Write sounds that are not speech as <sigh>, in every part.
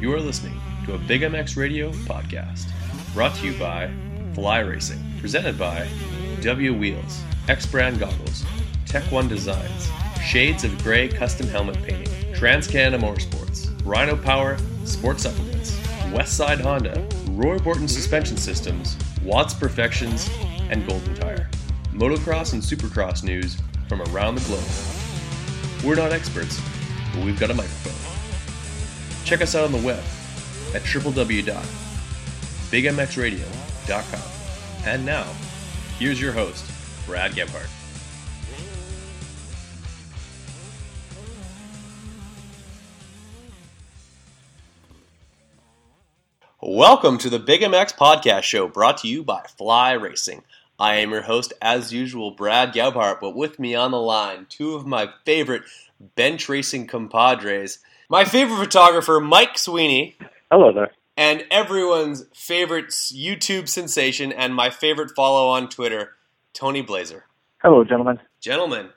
You are listening to a Big MX Radio podcast, brought to you by Fly Racing, presented by W Wheels, X Brand Goggles, Tech One Designs, Shades of Grey Custom Helmet Painting, TransCanada Motorsports, Rhino Power, Sports Supplements, Westside Honda, Roy Borton Suspension Systems, Watts Perfections, and Golden Tire. Motocross and Supercross news from around the globe. We're not experts, but we've got a microphone. Check us out on the web at www.bigmxradio.com. And now, here's your host, Brad Gebhardt. Welcome to the Big MX Podcast Show, brought to you by Fly Racing. I am your host, as usual, Brad Gebhardt, but with me on the line, two of my favorite bench racing compadres. My favorite photographer, Mike Sweeney. Hello there. And everyone's favorite YouTube sensation and my favorite follow on Twitter, Tony Blazer. Hello, gentlemen. Gentlemen,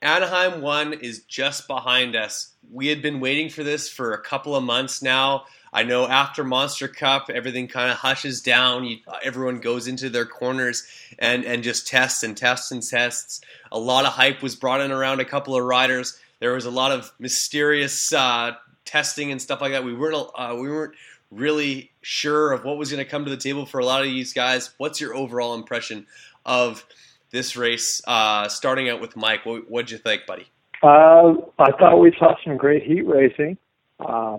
Anaheim 1 is just behind us. We had been waiting for this for a couple of months now. I know after Monster Cup, everything kind of hushes down. You, everyone goes into their corners and, and just tests and tests and tests. A lot of hype was brought in around a couple of riders. There was a lot of mysterious uh, testing and stuff like that. We weren't uh, we weren't really sure of what was going to come to the table for a lot of these guys. What's your overall impression of this race? Uh, starting out with Mike, what what'd you think, buddy? Uh, I thought we saw some great heat racing. Uh,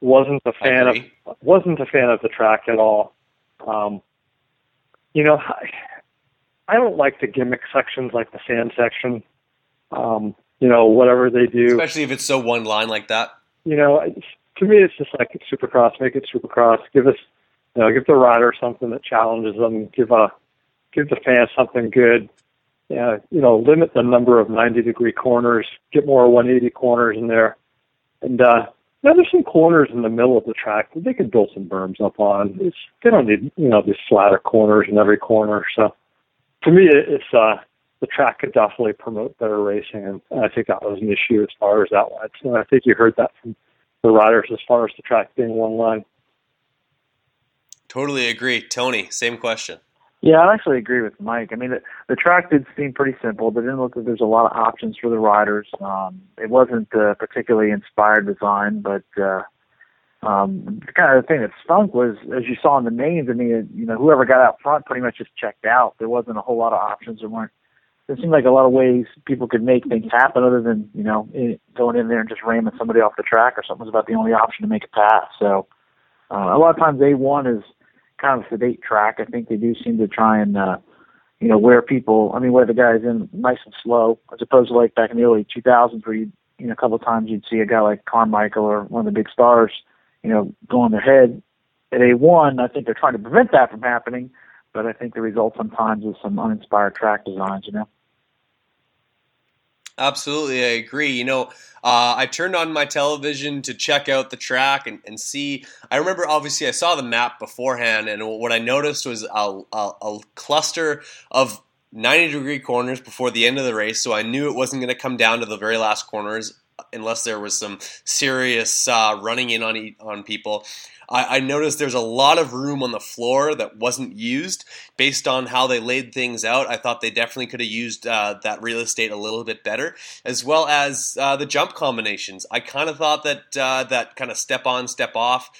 wasn't a fan of wasn't a fan of the track at all. Um, you know, I, I don't like the gimmick sections like the sand section. Um, you know, whatever they do, especially if it's so one line like that. You know, to me, it's just like Supercross. Make it Supercross. Give us, you know, give the rider something that challenges them. Give a, give the fans something good. Yeah, you know, limit the number of 90 degree corners. Get more 180 corners in there, and uh, now there's some corners in the middle of the track that they could build some berms up on. It's they don't need you know these flatter corners in every corner. So to me, it's uh, the track could definitely promote better racing, and I think that was an issue as far as that went. And I think you heard that from the riders as far as the track being one line. Totally agree, Tony. Same question. Yeah, I actually agree with Mike. I mean, the, the track did seem pretty simple. But didn't look like there's a lot of options for the riders. Um, it wasn't a particularly inspired design, but uh, um, the kind of the thing that stunk was, as you saw in the names. I mean, you know, whoever got out front pretty much just checked out. There wasn't a whole lot of options. There weren't. There seemed like a lot of ways people could make things happen, other than you know going in there and just ramming somebody off the track or something was about the only option to make a pass. So uh, a lot of times A1 is kind of a sedate track. I think they do seem to try and uh, you know wear people. I mean, wear the guys in nice and slow, as opposed to like back in the early 2000s where you you know a couple of times you'd see a guy like Carmichael or one of the big stars, you know, go on their head. At A1, I think they're trying to prevent that from happening, but I think the result sometimes is some uninspired track designs. You know. Absolutely, I agree. You know, uh, I turned on my television to check out the track and, and, see. I remember, obviously, I saw the map beforehand, and what I noticed was a, a, a cluster of 90 degree corners before the end of the race, so I knew it wasn't going to come down to the very last corners unless there was some serious uh, running in on on people. I, I, noticed there's a lot of room on the floor that wasn't used based on how they laid things out. I thought they definitely could have used uh, that real estate a little bit better, as well as uh, the jump combinations. I kind of thought that uh, that kind of step on, step off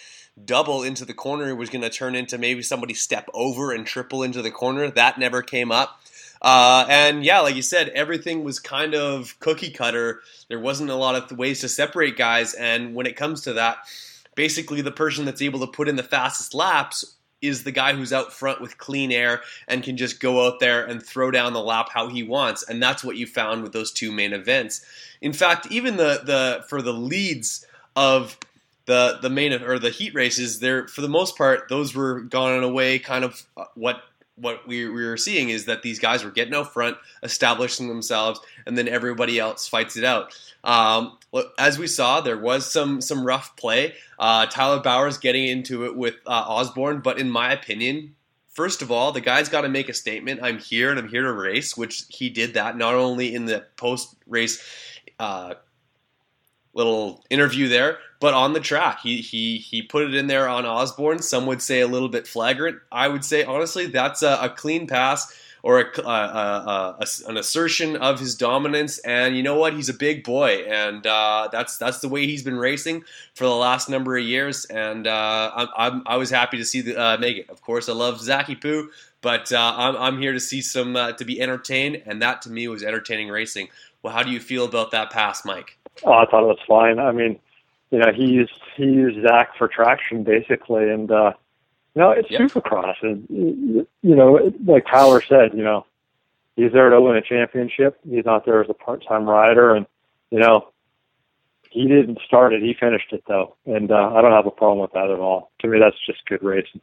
double into the corner was going to turn into maybe somebody step over and triple into the corner. That never came up. Uh, and yeah, like you said, everything was kind of cookie cutter. There wasn't a lot of ways to separate guys. And when it comes to that, basically the person that's able to put in the fastest laps is the guy who's out front with clean air and can just go out there and throw down the lap how he wants. And that's what you found with those two main events. In fact even the the for the leads of the the main or the heat races there for the most part those were gone away kind of uh, what what we, we were seeing is that these guys were getting out front, establishing themselves, and then everybody else fights it out. Um, as we saw, there was some some rough play. Uh, Tyler Bowers getting into it with uh, Osborne, but in my opinion, first of all, the guy's got to make a statement. I'm here and I'm here to race, which he did that not only in the post race. Uh, little interview there. But on the track, he he he put it in there on Osborne. Some would say a little bit flagrant. I would say honestly, that's a, a clean pass or a, a, a, an assertion of his dominance. And you know what? He's a big boy, and uh, that's that's the way he's been racing for the last number of years. And uh, I'm, I'm, i was happy to see the, uh, make it. Of course, I love Zachy Poo, but uh, I'm, I'm here to see some uh, to be entertained, and that to me was entertaining racing. Well, how do you feel about that pass, Mike? Oh, I thought it was fine. I mean, you know, he used he used Zach for traction basically, and uh, you know, it's yep. Supercross, and you know, like Tyler said, you know, he's there to win a championship. He's not there as a part-time rider, and you know, he didn't start it; he finished it though, and uh, I don't have a problem with that at all. To me, that's just good racing.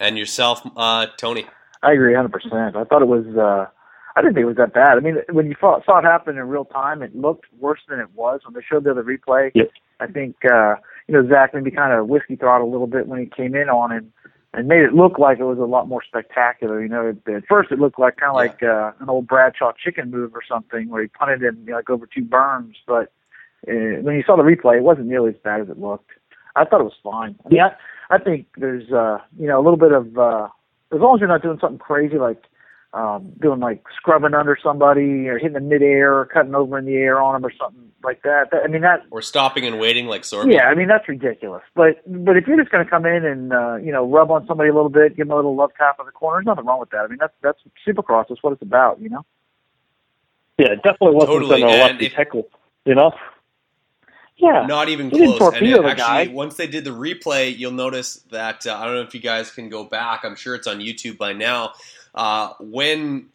And yourself, uh, Tony? I agree, hundred percent. I thought it was. uh I didn't think it was that bad. I mean, when you saw, saw it happen in real time, it looked worse than it was. When they showed the other replay, yep. I think uh, you know Zach maybe kind of whiskey throttled a little bit when he came in on him, and made it look like it was a lot more spectacular. You know, at first it looked like kind of yeah. like uh, an old Bradshaw chicken move or something, where he punted him like over two berms. But uh, when you saw the replay, it wasn't nearly as bad as it looked. I thought it was fine. I mean, I, I think there's uh, you know a little bit of uh, as long as you're not doing something crazy like um, doing like scrubbing under somebody or hitting the midair or cutting over in the air on them or something like that. that I mean that or stopping and waiting like Sorby. Yeah, I mean that's ridiculous. But but if you're just going to come in and uh, you know rub on somebody a little bit, give them a little love tap on the corner, there's nothing wrong with that. I mean that's that's Supercross. That's what it's about, you know. Yeah, it definitely wasn't totally. a lefty if, heckle, you know. Yeah, not even close. And it, actually, once they did the replay, you'll notice that uh, I don't know if you guys can go back. I'm sure it's on YouTube by now uh, when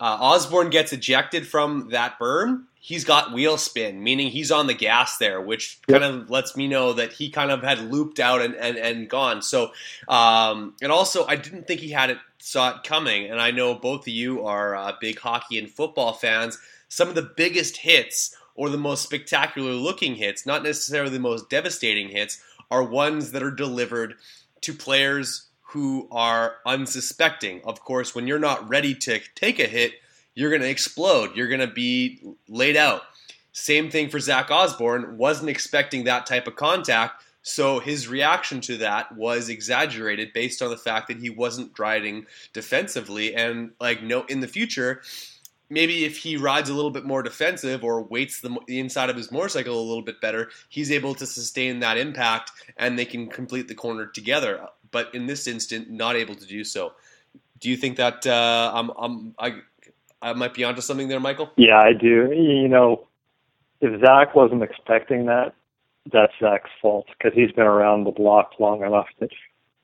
uh, Osborne gets ejected from that berm, he's got wheel spin, meaning he's on the gas there, which yep. kind of lets me know that he kind of had looped out and, and, and gone. So, um, and also, I didn't think he had it saw it coming, and I know both of you are uh, big hockey and football fans. Some of the biggest hits or the most spectacular looking hits, not necessarily the most devastating hits, are ones that are delivered to players who are unsuspecting. Of course, when you're not ready to take a hit, you're going to explode. You're going to be laid out. Same thing for Zach Osborne. Wasn't expecting that type of contact, so his reaction to that was exaggerated based on the fact that he wasn't riding defensively. And like, no, in the future, maybe if he rides a little bit more defensive or weights the, the, inside of his motorcycle a little bit better, he's able to sustain that impact and they can complete the corner together but in this instant, not able to do so. Do you think that uh, I'm, I'm, I, I might be onto something there, Michael? Yeah, I do. You know, if Zach wasn't expecting that, that's Zach's fault because he's been around the block long enough that,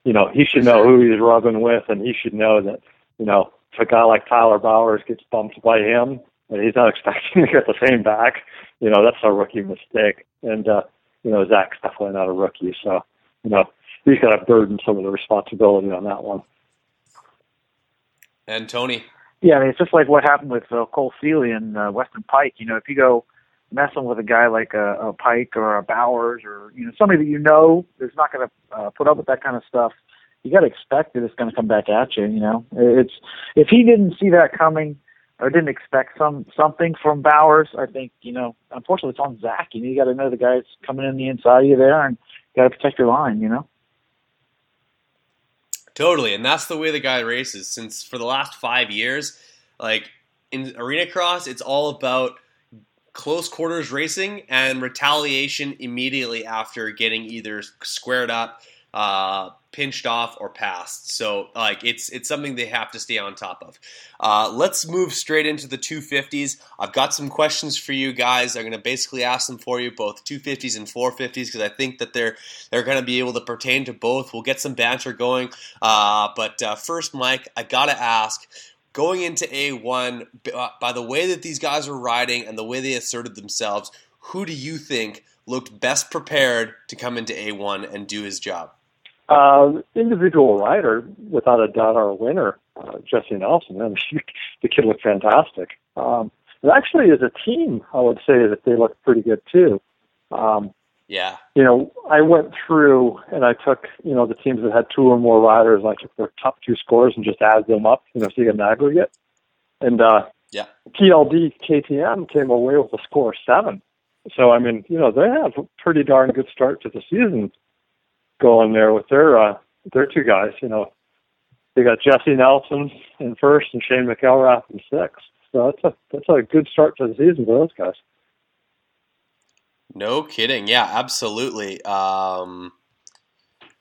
you know, he should know who he's rubbing with, and he should know that, you know, if a guy like Tyler Bowers gets bumped by him, and he's not <laughs> expecting to get the same back, you know, that's a rookie mistake. And, uh, you know, Zach's definitely not a rookie. So, you know, he's got to burden some of the responsibility on that one. And Tony. Yeah, I mean, it's just like what happened with uh, Cole Seely and uh, Weston Peick. You know, if you go messing with a guy like a, a Peick or a Bowers or you know somebody that you know is not going to uh, put up with that kind of stuff, you got to expect that it's going to come back at you. You know, it's if he didn't see that coming or didn't expect some something from Bowers, I think you know, unfortunately, it's on Zach. You know, you got to know the guy's coming in the inside of you there and got to protect your line. You know. Totally, and that's the way the guy races. Since for the last five years, like in arena cross, it's all about close quarters racing and retaliation immediately after getting either squared up, uh, pinched off or passed. So like it's it's something they have to stay on top of. Uh, let's move straight into the 250s. I've got some questions for you guys. I'm going to basically ask them for you, both 250s and 450s, because I think that they're they're going to be able to pertain to both. We'll get some banter going. Uh, but uh, first, Mike, I got to ask. Going into A1, uh, by the way that these guys were riding and the way they asserted themselves, who do you think looked best prepared to come into A1 and do his job? Uh, individual rider, without a doubt, our winner, uh, Jessy Nelson. Man, <laughs> the kid looked fantastic. Um, and actually, as a team, I would say that they looked pretty good too. Um, yeah. You know, I went through and I took, you know, the teams that had two or more riders, and I took their top two scores and just added them up, you know, so you get an aggregate. And uh, yeah, TLD KTM came away with a score of seven. so I mean, you know, they have a pretty darn good start to the season going there with their uh, their two guys. You know, they got Jessy Nelson in first and Shane McElrath in sixth. So that's a that's a good start to the season for those guys. No kidding. Yeah, absolutely. Um,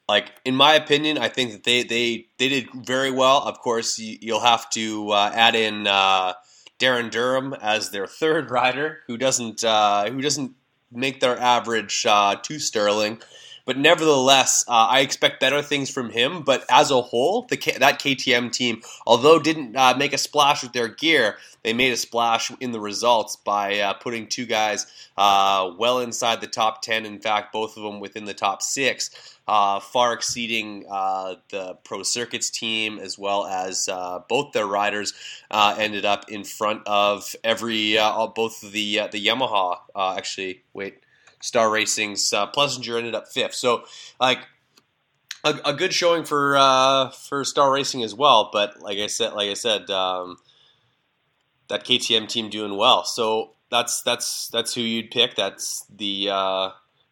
like in my opinion, I think that they they they did very well. Of course, you, will have to uh, add in uh, Darren Durham as their <laughs> third rider, who doesn't uh, who doesn't make their average uh, too sterling. But nevertheless, uh, I expect better things from him. But as a whole, the that KTM team, although didn't uh, make a splash with their gear, they made a splash in the results by uh, putting two guys uh, well inside the top 10. In fact, both of them within the top six, uh, far exceeding uh, the Pro Circuits team as well as both their riders ended up in front of every both the the Yamaha. actually, wait, Star Racing's Plessinger ended up fifth. So, like a, a, good showing for uh, for Star Racing as well. But like I said, like I said, um, that KTM team doing well. So that's that's that's who you'd pick. That's the uh,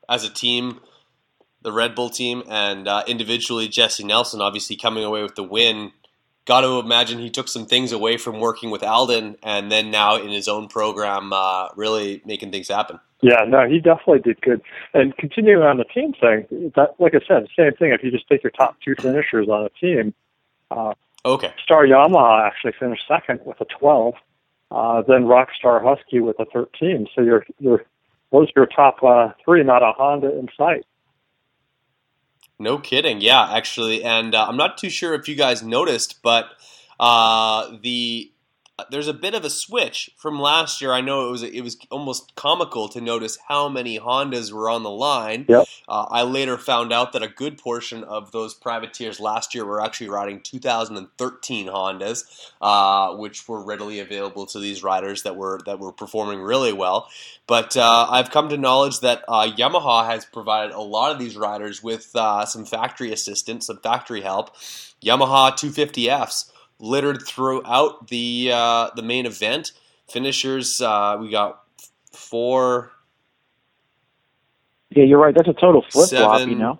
as a team, the Red Bull team, and uh, individually Jessy Nelson, obviously coming away with the win. Got to imagine he took some things away from working with Aldon, and then now in his own program, uh, really making things happen. Yeah, no, he definitely did good. And continuing on the team thing, that like I said, same thing. If you just take your top two finishers on a team, uh, okay, Star Yamaha actually finished second with a 12, uh, then Rockstar Husky with a 13. So you're you're those are your top uh, three, not a Honda in sight. No kidding. Yeah, actually, and uh, I'm not too sure if you guys noticed, but uh, the there's a bit of a switch from last year. I know it was it was almost comical to notice how many Hondas were on the line. Yep. Uh, I later found out that a good portion of those privateers last year were actually riding 2013 Hondas, uh, which were readily available to these riders that were that were performing really well. But uh, I've come to knowledge that uh, Yamaha has provided a lot of these riders with uh, some factory assistance, some factory help. Yamaha 250Fs littered throughout the uh, the main event. Finishers, uh, we got four. Yeah, you're right. That's a total flip flop. You know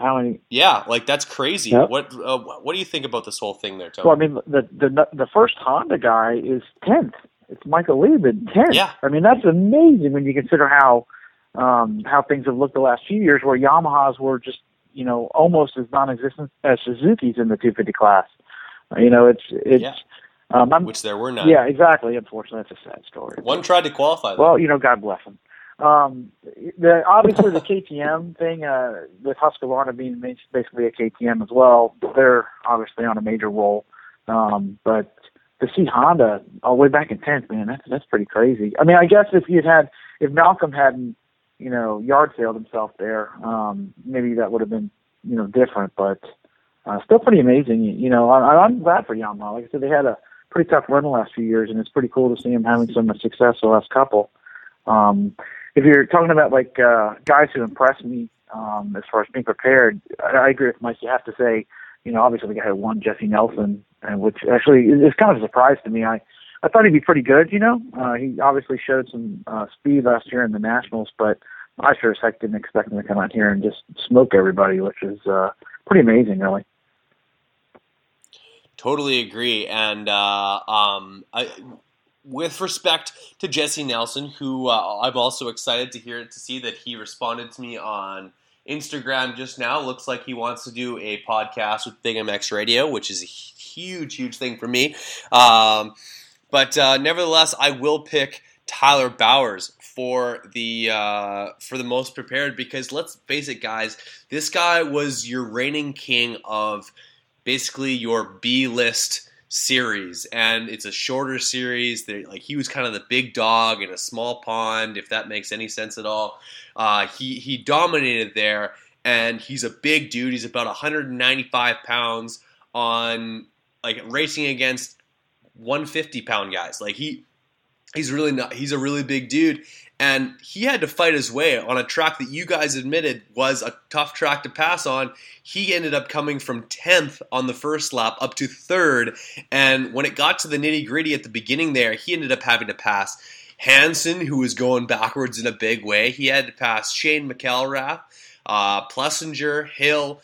how many? Yeah, like that's crazy. Yep. What uh, What do you think about this whole thing there, Tony? Well, I mean, the the the first Honda guy is tenth. It's Michael Liebman, tenth. Yeah, I mean that's amazing when you consider how um, how things have looked the last few years, where Yamahas were just you know almost as non-existent as Suzuki's in the 250 class. You know, it's it's. Yeah. Um, Which there were none. Yeah, exactly. Unfortunately, that's a sad story. One tried to qualify. Though. Well, you know, God bless him. Um, the, obviously, the KTM <laughs> thing uh, with Husqvarna being basically a KTM as well, they're obviously on a major roll. Um, but to see Honda all the way back in tenth, man, that's that's pretty crazy. I mean, I guess if you'd had if Malcolm hadn't, you know, yard sailed himself there, um, maybe that would have been, you know, different. But uh, still pretty amazing. You know, I, I'm glad for Yamaha. Like I said, they had a pretty tough run the last few years, and it's pretty cool to see them having so much success the last couple. Um, if you're talking about like uh, guys who impressed me um, as far as being prepared, I, I agree with Mike. You have to say, you know, obviously the guy who won, Jessy Nelson, and which actually is kind of a surprise to me. I I thought he'd be pretty good. You know, uh, he obviously showed some uh, speed last year in the Nationals, but I sure as heck didn't expect him to come out here and just smoke everybody, which is uh, pretty amazing, really. Totally agree. And uh, um, I, with respect to Jessy Nelson, who uh, I'm also excited to hear to see that he responded to me on Instagram just now. Looks like he wants to do a podcast with Big MX Radio, which is a huge, huge thing for me. Um, but uh, nevertheless, I will pick Tyler Bowers for the uh, for the most prepared because let's face it, guys, this guy was your reigning king of basically your B list series, and it's a shorter series. They're, like he was kind of the big dog in a small pond, if that makes any sense at all. Uh, he he dominated there, and he's a big dude. He's about 195 pounds on like racing against 150 pound guys. Like he he's really not. He's a really big dude, and he had to fight his way on a track that you guys admitted was a tough track to pass on. He ended up coming from 10th on the first lap up to third. And when it got to the nitty gritty at the beginning there, he ended up having to pass. Hansen, who was going backwards in a big way. He had to pass Shane McElrath, uh, Plessinger, Hill,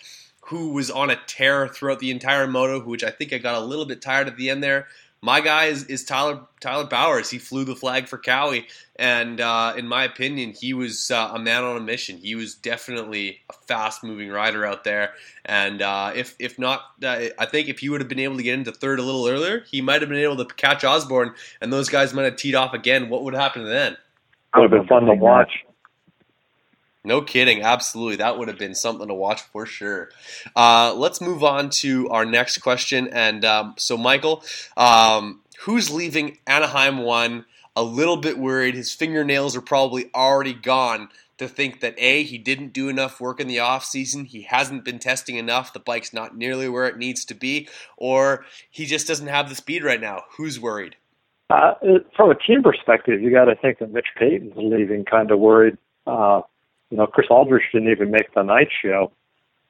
who was on a tear throughout the entire moto, which I think I got a little bit tired at the end there. My guy is, is Tyler Tyler Bowers. He flew the flag for Kawi, and uh, in my opinion, he was uh, a man on a mission. He was definitely a fast moving rider out there, and uh, if if not, uh, I think if he would have been able to get into third a little earlier, he might have been able to catch Osborne, and those guys might have teed off again. What would happen then? It Would have been fun to watch. No kidding, absolutely. That would have been something to watch for sure. Uh, let's move on to our next question. And um, so, Michael, um, who's leaving Anaheim one? A little bit worried. His fingernails are probably already gone to think that A, he didn't do enough work in the offseason, he hasn't been testing enough, the bike's not nearly where it needs to be, or he just doesn't have the speed right now. Who's worried? Uh, from a team perspective, you got to think that Mitch Payton's leaving kind of worried. Uh, you know, Chris Alldredge didn't even make the night show,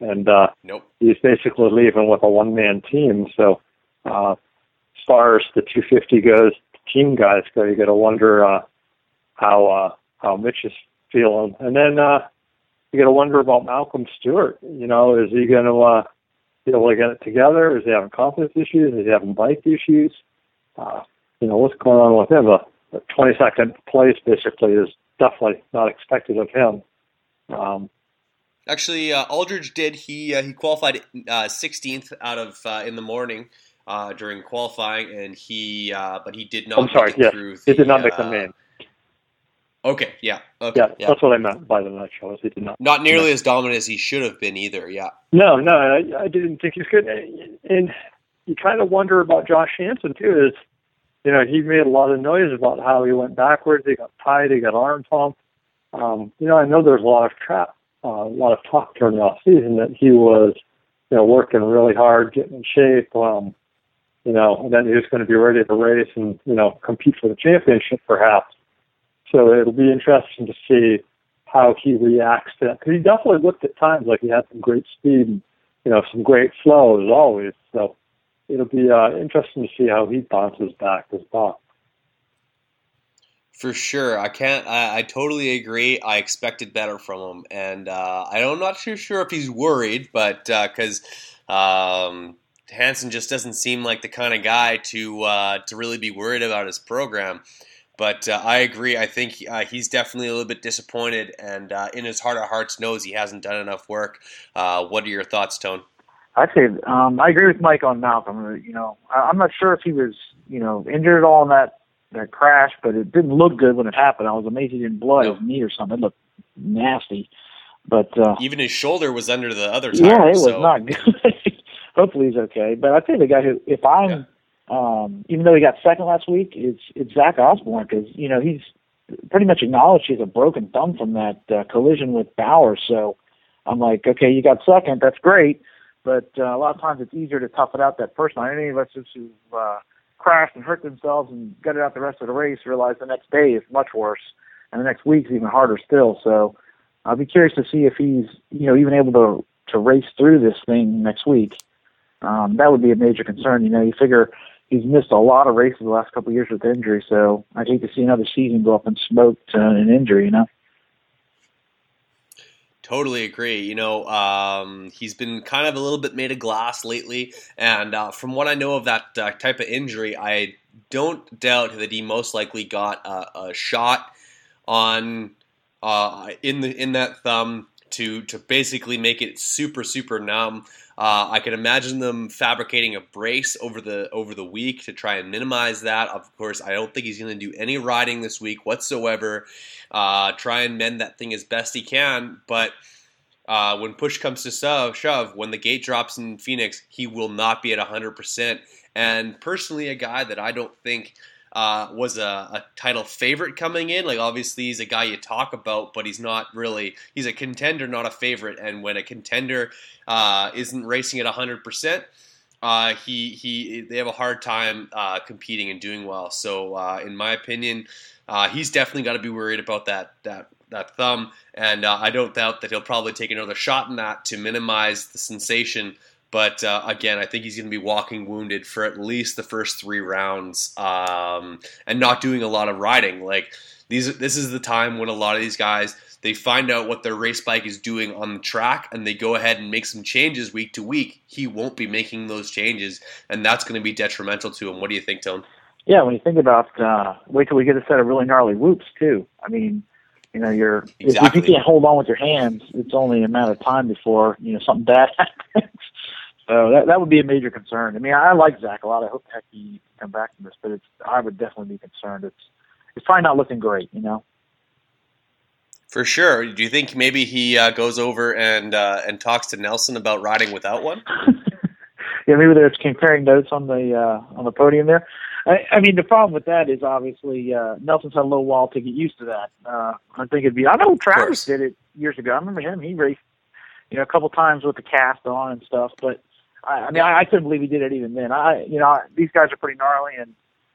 and uh, nope. he's basically leaving with a one-man team. So, uh, as far as the 250 goes, team guys go, you got to wonder uh, how uh, how Mitch is feeling, and then uh, you got to wonder about Malcolm Stewart. You know, is he going to uh, be able to get it together? Is he having confidence issues? Is he having bike issues? Uh, you know, what's going on with him? A, a 22nd place basically is definitely not expected of him. Um, Actually, uh, Alldredge did. He uh, he qualified uh, 16th out of uh, in the morning uh, during qualifying, and he uh, but he did not. I'm sorry. Yeah, the, he did not make the main. Okay. Yeah. Okay. Yeah, yeah, that's what I meant by the night show. He did not. Not nearly yeah. as dominant as he should have been either. Yeah. No, no, I, I didn't think he was good, and you kind of wonder about Josh Hansen too. Is you know he made a lot of noise about how he went backwards. He got tied. He got arm pumped um, you know, I know there's a lot of trap, uh, a lot of talk during the off season that he was, you know, working really hard, getting in shape, um, you know, and then he was going to be ready to race and, you know, compete for the championship perhaps. So it'll be interesting to see how he reacts to that. Because he definitely looked at times like he had some great speed and, you know, some great flow as always. So it'll be uh, interesting to see how he bounces back as well. For sure, I can't. I, I, totally agree. I expected better from him, and uh, I'm not too sure if he's worried, but because uh, um, Hansen just doesn't seem like the kind of guy to uh, to really be worried about his program. But uh, I agree. I think uh, he's definitely a little bit disappointed, and uh, in his heart of hearts, knows he hasn't done enough work. what are your thoughts, Tone? Say um, I agree with Mike on Malcolm. You know, I'm not sure if he was you know injured at all in that that crash, but it didn't look good when it happened. I was amazed he didn't blood his knee or something. It looked nasty. But uh, even his shoulder was under the other tire. Yeah, it so. was not good. <laughs> Hopefully he's okay. But I think the guy who, if I'm, yeah. um, even though he got second last week, it's it's Zach Osborne because you know he's pretty much acknowledged he has a broken thumb from that uh, collision with Bauer. So I'm like, okay, you got second, that's great. But uh, a lot of times it's easier to tough it out that first time. Any of us who uh, crashed and hurt themselves and it out the rest of the race realize the next day is much worse and the next week's even harder still. So I'll be curious to see if he's, you know, even able to to race through this thing next week. Um, that would be a major concern. You know, you figure he's missed a lot of races the last couple of years with injury, so I'd hate to see another season go up in smoke to an injury. You know. Totally agree. You know, um, he's been kind of a little bit made of glass lately, and uh, from what I know of that uh, type of injury, I don't doubt that he most likely got a, a shot on uh, in the in that thumb to to basically make it super super numb. Uh, I can imagine them fabricating a brace over the over the week to try and minimize that. Of course, I don't think he's going to do any riding this week whatsoever. Uh, try and mend that thing as best he can, but. Uh, when push comes to shove, shove, when the gate drops in Phoenix, he will not be at 100%. And personally, a guy that I don't think uh, was a, a, title favorite coming in. Like obviously he's a guy you talk about, but he's not really. He's a contender, not a favorite. And when a contender uh, isn't racing at hundred percent. Uh, he he they have a hard time uh, competing and doing well. So uh, in my opinion, uh, he's definitely got to be worried about that that that thumb, and I don't doubt that he'll probably take another shot in that to minimize the sensation But uh, again, I think he's going to be walking wounded for at least the first three rounds, um, and not doing a lot of riding. Like these, this is the time when a lot of these guys they find out what their race bike is doing on the track, and they go ahead and make some changes week to week. He won't be making those changes, and that's going to be detrimental to him. What do you think, Tone? Yeah, when you think about uh, wait till we get a set of really gnarly whoops too. I mean, you know, you're exactly. if, you can't hold on with your hands, it's only a matter of time before you know something bad <laughs> happens. So that that would be a major concern. I mean, I like Zach a lot. I hope heck he can come back from this, but it's I would definitely be concerned. It's it's probably not looking great, you know. For sure. Do you think maybe he uh, goes over and uh, and talks to Nelson about riding without one? <laughs> yeah, maybe they're comparing notes on the uh, on the podium there. I, I mean, the problem with that is obviously uh, Nelson's had a little while to get used to that. Uh, I think it'd be. I know Travis did it years ago. I remember him. He raced, you know, a couple times with the cast on and stuff. But I, I mean, I, I couldn't believe he did it even then. I, you know, these guys are pretty gnarly, and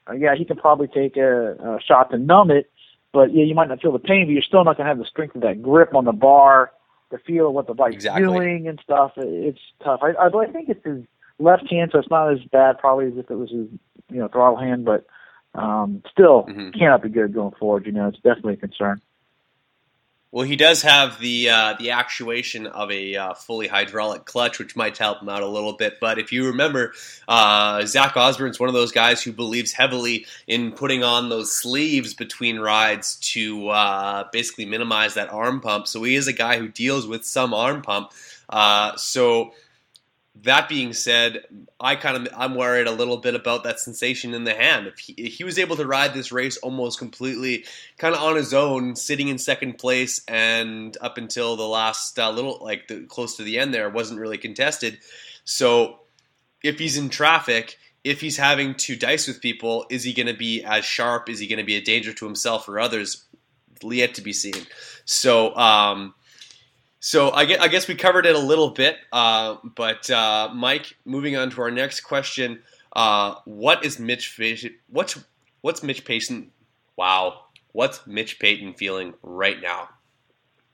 uh, yeah, he can probably take a, a shot to numb it but yeah, you might not feel the pain, but you're still not going to have the strength of that grip on the bar, the feel of what the bike's exactly. doing and stuff. It, It's tough. I, I, I think it's his left hand, so it's not as bad probably as if it was his you know throttle hand, but um, still mm-hmm. cannot be good going forward. You know, it's definitely a concern. Well, he does have the uh, the actuation of a uh, fully hydraulic clutch, which might help him out a little bit. But if you remember, uh, Zach Osborne's one of those guys who believes heavily in putting on those sleeves between rides to uh, basically minimize that arm pump. So he is a guy who deals with some arm pump. Uh, so that being said, I kind of I'm worried a little bit about that sensation in the hand. If he, if he was able to ride this race almost completely, kind of on his own, sitting in second place, and up until the last uh, little, like the, close to the end, there wasn't really contested. So if he's in traffic, if he's having to dice with people, is he going to be as sharp? Is he going to be a danger to himself or others? Yet to be seen. So. Um, so I guess, we covered it a little bit, uh, but uh, Mike, moving on to our next question, uh, what is Mitch? What's what's Mitch Payton? Wow, what's Mitch Payton feeling right now?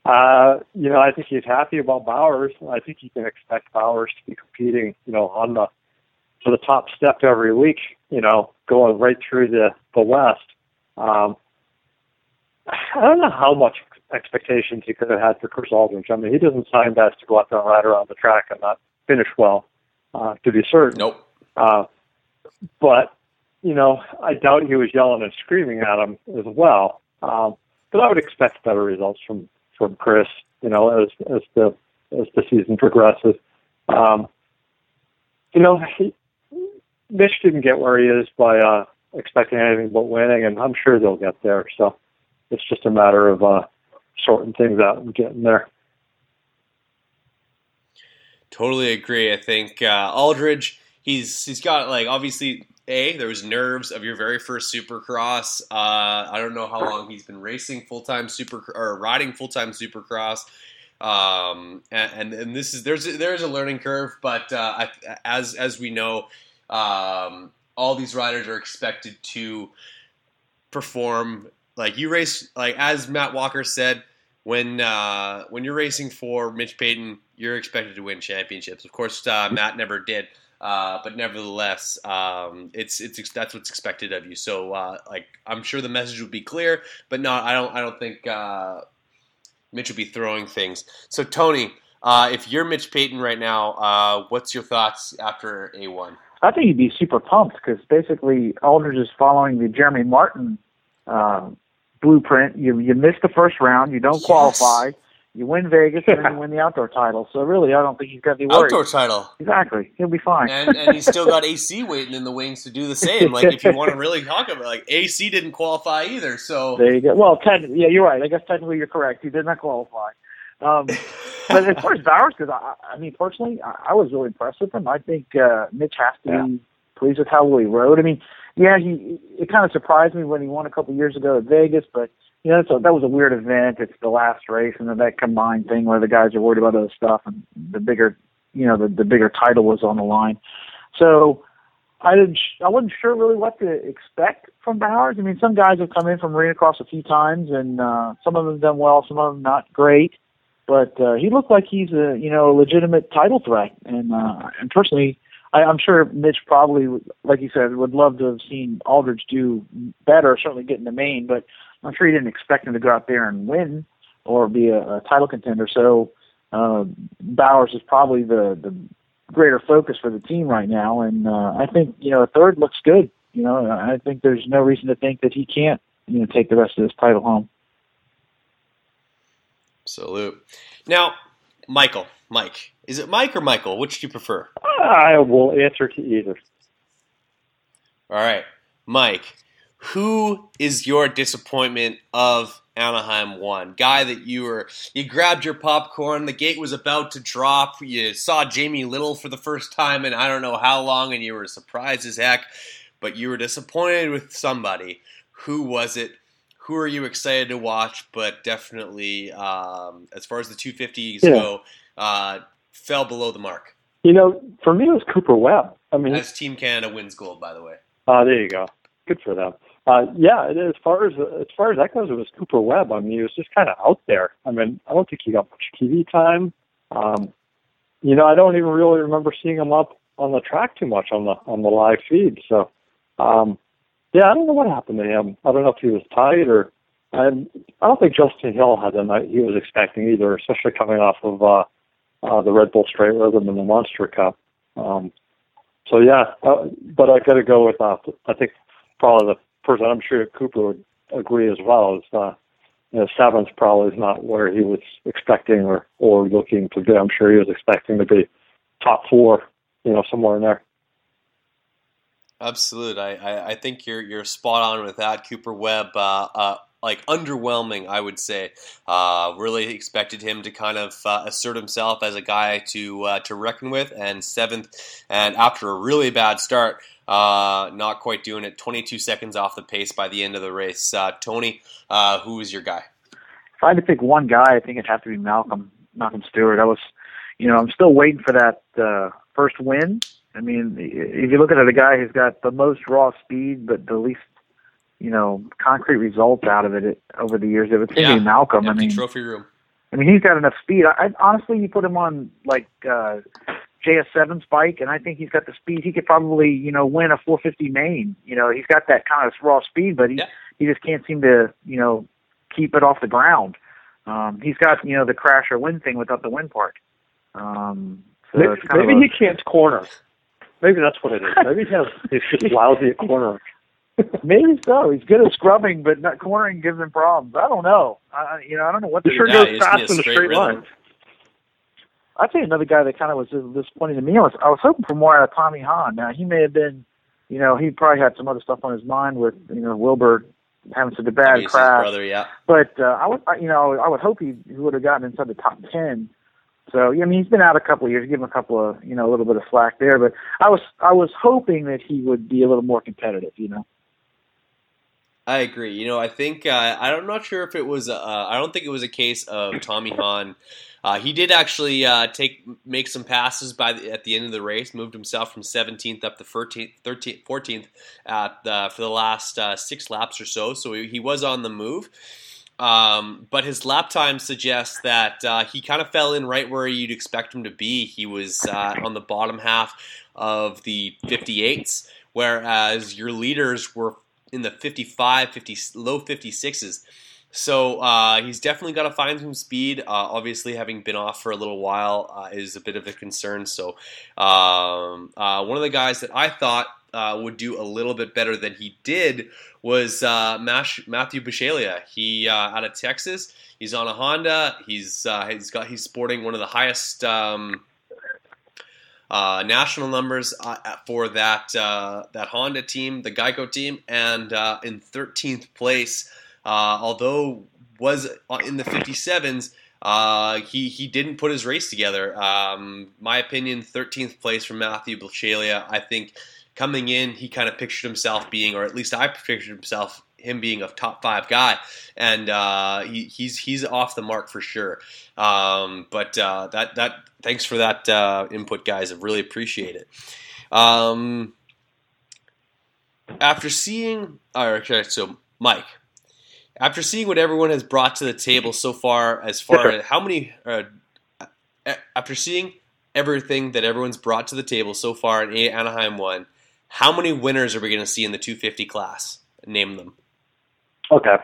Uh, you know, I think he's happy about Bowers. I think he can expect Bowers to be competing, you know, on the to the top step every week. You know, going right through the the West. Um, I don't know how much expectations he could have had for Chris Alldredge. I mean, he doesn't sign best to go out there and ride around the track and not finish well, uh, to be certain. Nope. Uh, but, you know, I doubt he was yelling and screaming at him as well. Um, but I would expect better results from, from Chris, you know, as, as the, as the season progresses. Um, you know, he, Mitch didn't get where he is by, uh, expecting anything but winning, and I'm sure they'll get there. So it's just a matter of, uh, sorting things out and getting there. Totally agree. I think uh, Alldredge, he's he's got like obviously a there was nerves of your very first Supercross. Uh, I don't know how long he's been racing full time super or riding full time Supercross. Um, and, and this is there's there's a learning curve, but uh, as as we know, um, all these riders are expected to perform like you race like as Matt Walker said when uh, when you're racing for Mitch Payton, you're expected to win championships. Of course, uh, Matt never did, uh, but nevertheless, um, it's it's that's what's expected of you. So, uh, like, I'm sure the message would be clear, but no, I don't I don't think uh, Mitch would be throwing things. So, Tony, uh, if you're Mitch Payton right now, what's your thoughts after A1? I think he'd be super pumped because basically Alldredge is following the Jeremy Martin blueprint. You you miss the first round, you don't yes. qualify, you win Vegas, and then you win the outdoor title. So really, I don't think he's got to be worried. Outdoor title, exactly. He'll be fine. And, and he's still got AC waiting in the wings to do the same. Like if you want to <laughs> really talk about, it, like AC didn't qualify either. So there you go. Well, technically, yeah, you're right. I guess technically you're correct. He did not qualify. Um, <laughs> but as far as Bowers, because I, I mean, personally, I, I was really impressed with him. I think uh, Mitch has to yeah. be pleased with how he rode. I mean, yeah, he it kind of surprised me when he won a couple years ago at Vegas, but you know, a, that was a weird event. It's the last race, and then that combined thing where the guys are worried about other stuff, and the bigger, you know, the the bigger title was on the line. So I didn't, I wasn't sure really what to expect from Bowers. I mean, some guys have come in from Arena Cross a few times, and uh, some of them done well, some of them not great. but uh, he looked like he's a you know a legitimate title threat. And uh, and personally, I, I'm sure Mitch probably, like you said, would love to have seen Alldredge do better. Certainly get in the main, but I'm sure he didn't expect him to go out there and win or be a, a title contender. So uh, Bowers is probably the the greater focus for the team right now, and uh, I think you know a third looks good. You know, I think there's no reason to think that he can't you know take the rest of this title home. Salute. Now, Michael, Mike, is it Mike or Michael? Which do you prefer? I will answer to either. All right, Mike. Who is your disappointment of Anaheim one. Guy that you were, you grabbed your popcorn, the gate was about to drop, you saw Jamie Little for the first time in I don't know how long, and you were surprised as heck, but you were disappointed with somebody. Who was it? Who are you excited to watch? But definitely, um, as far as the 250s yeah. go, uh, fell below the mark. You know, for me, it was Cooper Webb. I mean, as Team Canada wins gold, by the way. Uh, there you go. Good for them. Uh, yeah, as far as as far as that goes, it was Cooper Webb. I mean, he was just kind of out there. I mean, I don't think he got much TV time. Um, you know, I don't even really remember seeing him up on the track too much on the on the live feed. So, um, yeah, I don't know what happened to him. I don't know if he was tight or. I, I don't think Justin Hill had the night he was expecting either, especially coming off of uh, uh, the Red Bull Straight Rhythm and the Monster Cup. Um, so yeah, uh, but I got to go with uh, I think probably the person I'm sure Cooper would agree as well is uh, you know, seventh probably is not where he was expecting or or looking to be. I'm sure he was expecting to be top four, you know, somewhere in there. Absolutely, I, I, I think you're you're spot on with that. Cooper Webb, uh, uh, like underwhelming, I would say. Uh, really expected him to kind of uh, assert himself as a guy to uh, to reckon with, and seventh, and after a really bad start, uh, not quite doing it. 22 seconds off the pace by the end of the race. Uh, Tony, uh, who is your guy? If I had to pick one guy, I think it'd have to be Malcolm Malcolm Stewart. I was, you know, I'm still waiting for that first win. I mean, if you look at it, a guy who's got the most raw speed, but the least you know, concrete results out of it, it over the years. It was yeah. Malcolm. Empty I mean, trophy room. I mean, he's got enough speed. I, I honestly, you put him on like uh, JS7's bike, and I think he's got the speed. He could probably, you know, win a 450 main. You know, he's got that kind of raw speed, but he yeah. he just can't seem to, you know, keep it off the ground. Um, he's got, you know, the crash or win thing without the win part. Um, so maybe, maybe a, he can't corner. Maybe that's what it is. Maybe he has he's just lousy at corner. <laughs> Maybe so. He's good at scrubbing, but not cornering gives him problems. I don't know. I, you know, I don't know what. the sure yeah, goes fast in a straight, straight line. I'd say another guy that kind of was disappointing to me. I was I was hoping for more out of Tommy Hahn. Now he may have been, you know, he probably had some other stuff on his mind with you know Wilbur having such a bad crash. Brother, yeah. But uh, I would, you know, I would hope he, he would have gotten inside the top ten. So yeah, I mean, he's been out a couple of years. Give him a couple of, you know, a little bit of slack there. But I was, I was hoping that he would be a little more competitive. You know. I agree. You know, I think uh, I'm not sure if it was. Uh, I don't think it was a case of Tommy Hahn. Uh, he did actually uh, take make some passes by the, at the end of the race, moved himself from 17th up to 13th, 13th 14th at the, for the last uh, six laps or so. So he, he was on the move. Um, but his lap time suggests that uh, he kind of fell in right where you'd expect him to be. He was on the bottom half of the 58s, whereas your leaders were in the 55, 50, low 56s. So uh, he's definitely got to find some speed. Uh, obviously, having been off for a little while uh, is a bit of a concern. So um, uh, one of the guys that I thought uh, would do a little bit better than he did was uh, Matthew Bisceglia. He out of Texas. He's on a Honda. He's he's got he's sporting one of the highest. Um, uh, national numbers uh, for that uh, that Honda team, the Geico team, and uh, in 13th place. Uh, although was in the 57s, uh, he he didn't put his race together. Um, my opinion, 13th place for Matthew Bisceglia. I think coming in, he kind of pictured himself being, or at least I pictured himself him being a top five guy, and uh, he, he's he's off the mark for sure. Um, but uh, that that thanks for that uh, input, guys. I really appreciate it. Um, after seeing, all right, so Mike, After seeing what everyone has brought to the table so far, as far as how many, uh, after seeing everything that everyone's brought to the table so far in Anaheim one, how many winners are we going to see in the 250 class? Name them. Okay.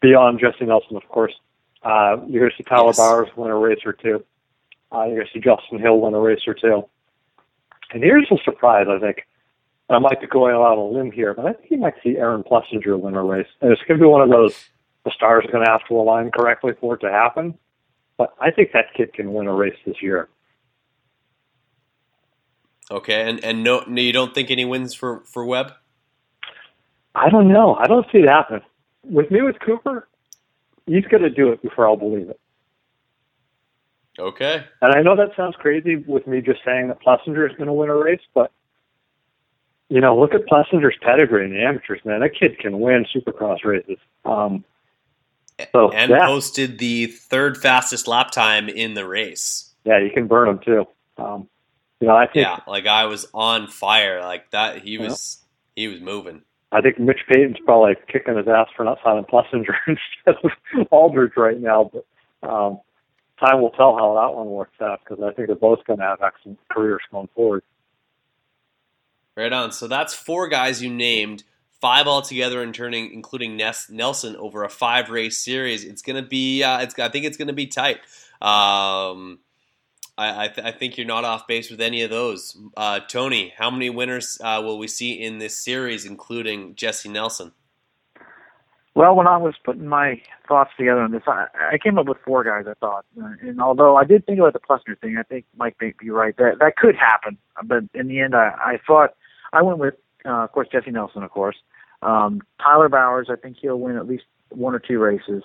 Beyond Jessy Nelson, of course. Uh, you're going to see Tyler Yes. Bowers win a race or two. Uh, you're going to see Justin Hill win a race or two. And here's a surprise, I think. I might be going out on a limb here, but I think you might see Aaron Plessinger win a race. And it's going to be one of those, the stars are going to have to align correctly for it to happen. But I think that kid can win a race this year. Okay, and and no, no, you don't think any wins for for Webb? I don't know. I don't see it happening. With me, with Cooper, he's going to do it before I'll believe it. Okay, And I know that sounds crazy with me just saying that Plessinger is going to win a race, but you know, look at Plessinger's pedigree in the amateurs, man. That kid can win supercross races. Um, so and yeah, posted the third fastest lap time in the race. yeah, you can burn him too. Um, you know, I think Yeah, like I was on fire like that. He was he was moving. I think Mitch Payton's probably kicking his ass for not signing Plessinger <laughs> instead of Alldredge right now. But um, time will tell how that one works out because I think they're both going to have excellent careers going forward. Right on. So that's four guys you named, five altogether, in turning, including Ness, Nelson, over a five race series. It's gonna be. Uh, it's. I think it's gonna be tight. Um, I I, th- I think you're not off base with any of those. Uh, Tony, how many winners uh, will we see in this series, including Jessy Nelson? Well, when I was putting my thoughts together on this, I, I came up with four guys. I thought, uh, and although I did think about the Plessinger thing, I think Mike may be right. That that could happen, but in the end, I, I thought I went with, uh, of course, Jessy Nelson, of course, um, Tyler Bowers. I think he'll win at least one or two races.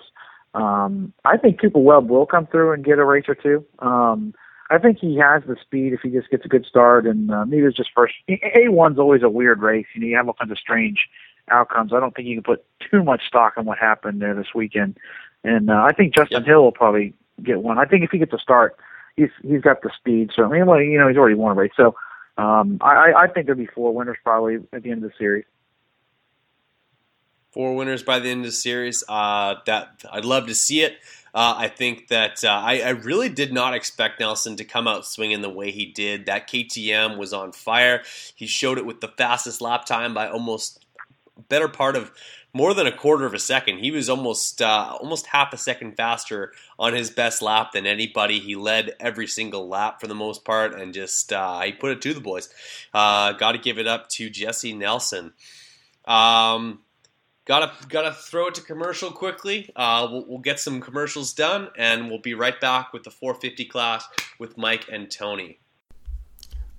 Um, I think Cooper Webb will come through and get a race or two. Um, I think he has the speed if he just gets a good start, and uh, maybe it's just first. A one's always a weird race. You know, you have all kinds of strange outcomes. I don't think you can put too much stock on what happened there this weekend. And uh, I think Justin Yep. Hill will probably get one. I think if he gets a start, he's he's got the speed. Certainly, well, you know, he's already won a race. So um, I, I I think there'll be four winners probably at the end of the series. Four winners by the end of the series. Uh, that I'd love to see it. Uh, I think that uh, I, I really did not expect Nelson to come out swinging the way he did. That KTM was on fire. He showed it with the fastest lap time by almost better part of more than a quarter of a second. He was almost uh, almost half a second faster on his best lap than anybody. He led every single lap for the most part, and just uh, he put it to the boys. Uh, Got to give it up to Jessy Nelson. Um, gotta gotta throw it to commercial quickly. Uh, we'll, we'll get some commercials done, and we'll be right back with the 450 class with Mike and Tony.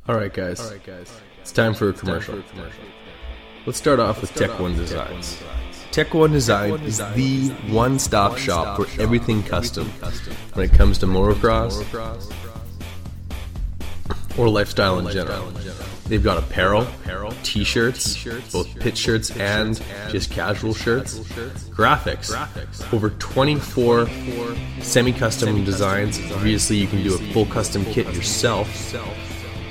All right, guys. All right, guys. It's time for a commercial. Let's start off with Tech One Designs. Tech One Design is the one-stop shop for everything custom when it comes to motocross or lifestyle in general. They've got apparel, t-shirts, both pit shirts and just casual shirts, graphics, over 24 semi-custom designs. Obviously, you can do a full custom kit yourself.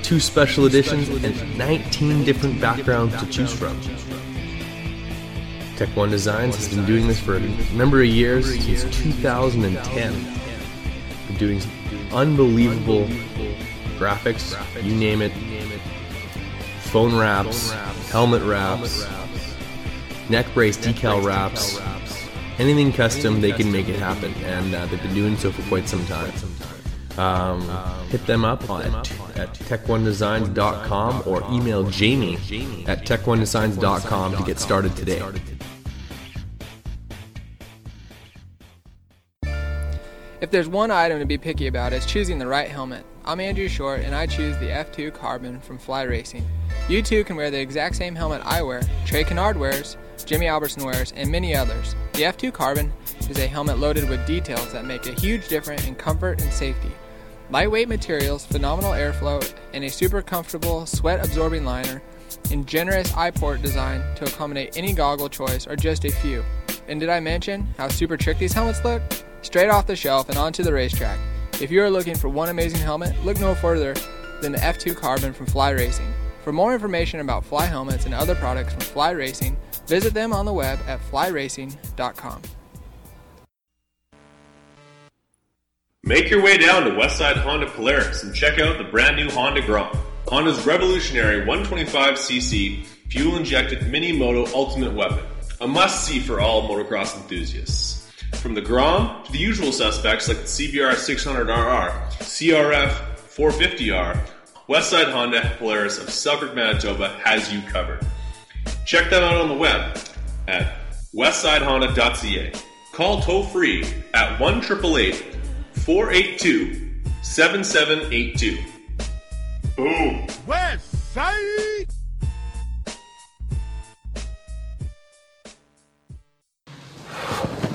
two special editions, and 19 different backgrounds to choose from. Tech One Designs has been doing this for a number of years, since 2010. Been doing unbelievable graphics, you name it. Phone wraps, helmet wraps, neck brace decal wraps, anything custom, they can make it happen, and uh, they've been doing so for quite some time. Um, hit them up on, at, at tech1designs.com or email Jamie at tech1designs.com to get started today. If there's one item to be picky about, it's choosing the right helmet. I'm Andrew Short, and I choose the F2 Carbon from Fly Racing. You too can wear the exact same helmet I wear, Trey Canard wears, Jimmy Albertson wears, and many others. The F2 Carbon is a helmet loaded with details that make a huge difference in comfort and safety. Lightweight materials, phenomenal airflow, and a super comfortable sweat absorbing liner, and generous eye port design to accommodate any goggle choice are just a few. And did I mention how super trick these helmets look? Straight off the shelf and onto the racetrack. If you are looking for one amazing helmet, look no further than the F2 Carbon from Fly Racing. For more information about Fly helmets and other products from Fly Racing, Visit them on the web at flyracing.com. Make your way down to Westside Honda Polaris and check out the brand new Honda Grom. Honda's revolutionary 125cc fuel injected mini moto ultimate weapon. A must see for all motocross enthusiasts. From the Grom to the usual suspects like the CBR 600RR, CRF 450R, Westside Honda Polaris of Selkirk, Manitoba has you covered. Check them out on the web at westsidehonda.ca. Call toll free at 1 482 7782. Boom. West Side.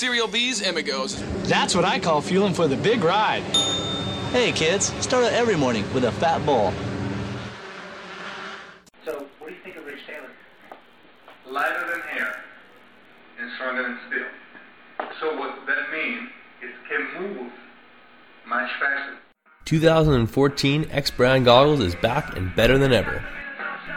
Cereal B's Amigos. That's what I call fueling for the big ride. Hey kids, start out every morning with a fat bowl. So, what do you think of Rich Taylor? Lighter than air and stronger than steel. So what that means is can move much faster. 2014 X Brand Goggles is back and better than ever.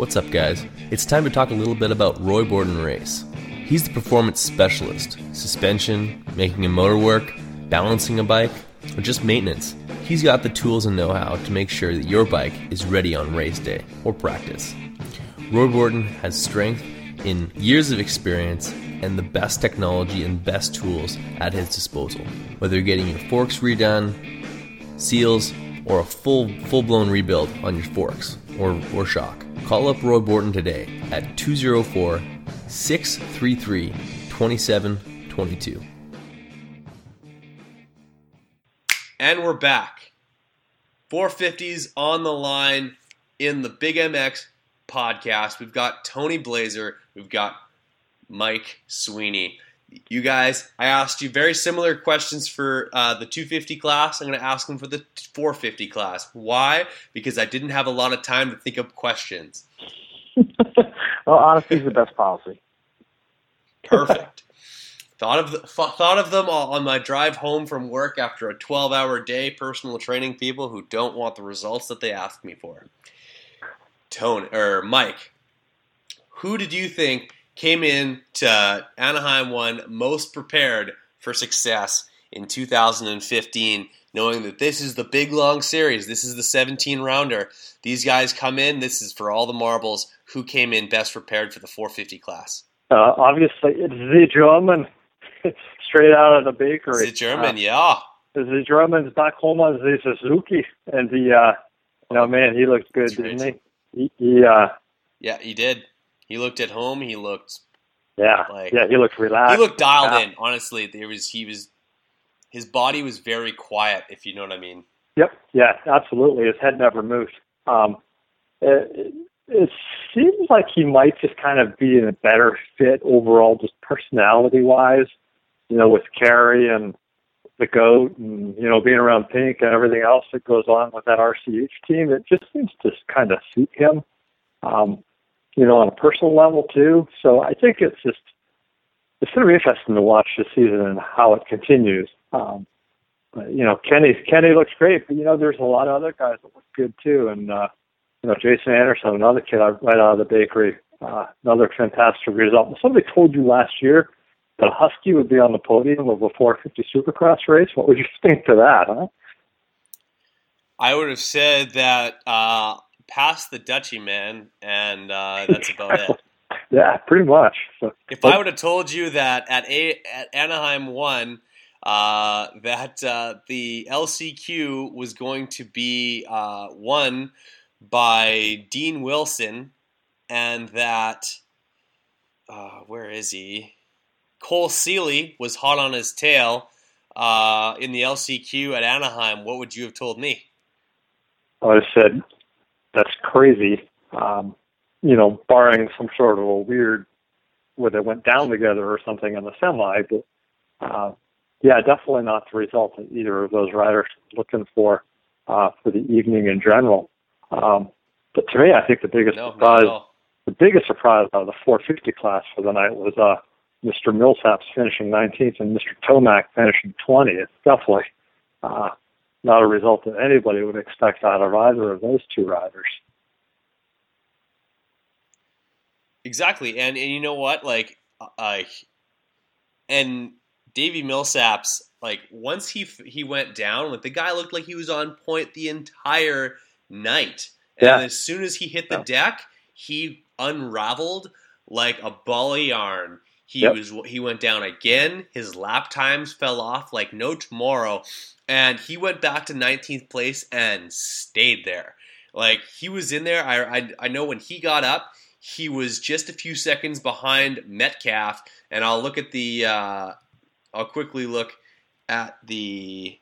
What's up, guys? It's time to talk a little bit about Roy Borden Race. He's the performance specialist suspension, making a motor work, balancing a bike, or just maintenance. He's got the tools and know how to make sure that your bike is ready on race day or practice. Roy Borden has strength in years of experience and the best technology and best tools at his disposal. Whether you're getting your forks redone, seals, or a full full blown rebuild on your forks or, or shock. Call up Roy Borton today at 204 633 2722. And we're back. 450s on the line in the Big MX podcast. We've got Tony Blazer, we've got Mike Sweeney. You guys, I asked you very similar questions for uh, the 250 class. I'm going to ask them for the 450 class. Why? Because I didn't have a lot of time to think of questions. <laughs> well, honesty is the best policy. Perfect. thought of the, thought of them on my drive home from work after a 12-hour day. Personal training people who don't want the results that they ask me for. Tone or Mike, who did you think came in to Anaheim one most prepared for success in 2015, knowing that this is the big long series, this is the 17 rounder. These guys come in, this is for all the marbles. Who came in best prepared for the 450 class? Uh, obviously, it's the German, <laughs> straight out of the bakery. The German, uh, yeah. The German's back home on the Suzuki, and the, uh, you know, man, he looked good, That's didn't right. he? He, he uh, yeah, he did. He looked at home. He looked. Yeah, like, yeah, he looked relaxed. He looked dialed yeah. in. Honestly, there was he was. His body was very quiet, if you know what I mean. Yep. Yeah. Absolutely. His head never moved. Um, it, it seems like he might just kind of be in a better fit overall, just personality wise. You know, with Carey and the goat, and you know, being around Pink and everything else that goes on with that RCH team, it just seems to kind of suit him. Um, you know, on a personal level too. So I think it's just it's going to be interesting to watch this season and how it continues. Um, but, you know, Kenny Kenny looks great, but you know, there's a lot of other guys that look good too, and uh, you know, Jason Anderson, another kid right out of the bakery, uh, another fantastic result. Somebody told you last year that a Husky would be on the podium of a 450 Supercross race. What would you <laughs> think to that, huh? I would have said that uh, past the Dutchy man, and uh, <laughs> that's about it. Yeah, pretty much. So, if I would have told you that at a at Anaheim one, uh, that uh, the LCQ was going to be uh, won by Dean Wilson, and that uh, where is he? Cole Seely was hot on his tail uh, in the LCQ at Anaheim. What would you have told me? I would have said that's crazy. Um, you know, barring some sort of a weird where they went down together or something in the semi, but uh, yeah, definitely not the result that either of those riders looking for uh, for the evening in general. Um, but to me, I think the biggest no, surprise, the biggest surprise out of the 450 class for the night was uh, Mr. Millsaps finishing 19th and Mr. Tomac finishing 20th. Definitely uh, not a result that anybody would expect out of either of those two riders. Exactly, and and you know what, like, uh, and Davy Millsaps, like once he he went down, like the guy looked like he was on point the entire night. And yeah. as soon as he hit the deck, he unraveled like a ball of yarn. He Yep. was he went down again. His lap times fell off like no tomorrow, and he went back to 19th place and stayed there. Like he was in there. I I, I know when he got up, he was just a few seconds behind Metcalf. And I'll look at the. Uh, I'll quickly look at the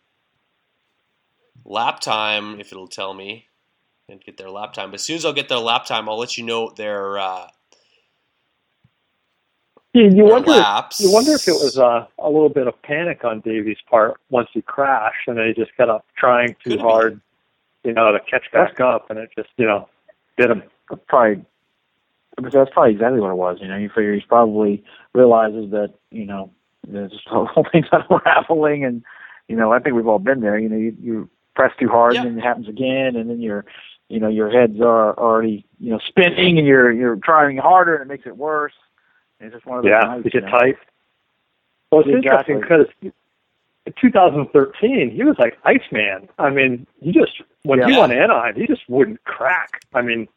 lap time if it'll tell me and get their lap time. But as soon as I'll get their lap time, I'll let you know their uh, Yeah, you wonder. You wonder if it was uh, a little bit of panic on Davy's part once he crashed, and then he just got up trying too Could be. hard, you know, to catch back up, and it just, you know, did him. probably because that's probably exactly what it was. You know, you figure he's probably realizes that you know there's just the whole thing's <laughs> unraveling, and you know I think we've all been there. You know, you, you press too hard, Yeah. and then it happens again, and then your you know your heads are already you know spinning, and you're you're trying harder, and it makes it worse. And it's just one of those Yeah, nights, to you get know. tight. Well, it's Exactly. interesting because in 2013 he was like Iceman. I mean, he just when he Yeah. won Anaheim, he just wouldn't crack. I mean,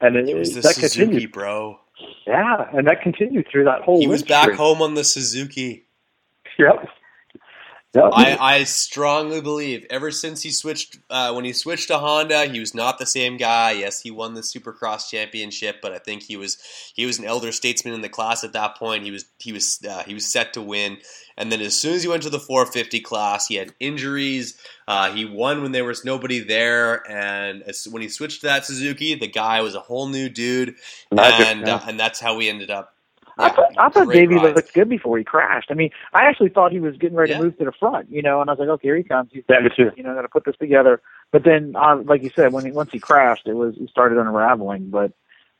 and it, It was the that Suzuki, continued. bro. Yeah, and that continued through that whole. He was back streak. home on the Suzuki. Yep. Yep. I, I strongly believe ever since he switched uh, when he switched to Honda, he was not the same guy. Yes, he won the Supercross championship, but I think he was he was an elder statesman in the class at that point. He was he was uh, he was set to win. And then as soon as he went to the 450 class, he had injuries. Uh, he won when there was nobody there, and as, when he switched to that Suzuki, the guy was a whole new dude, Magic, and yeah. uh, and that's how we ended up. I thought, I thought Davey ride. looked good before he crashed. I mean, I actually thought he was getting ready Yeah. to move to the front, you know, and I was like, okay, here he comes. He's Yeah, me too. you know, going to put this together. But then, uh, like you said, when he, once he crashed, it was it started unraveling. But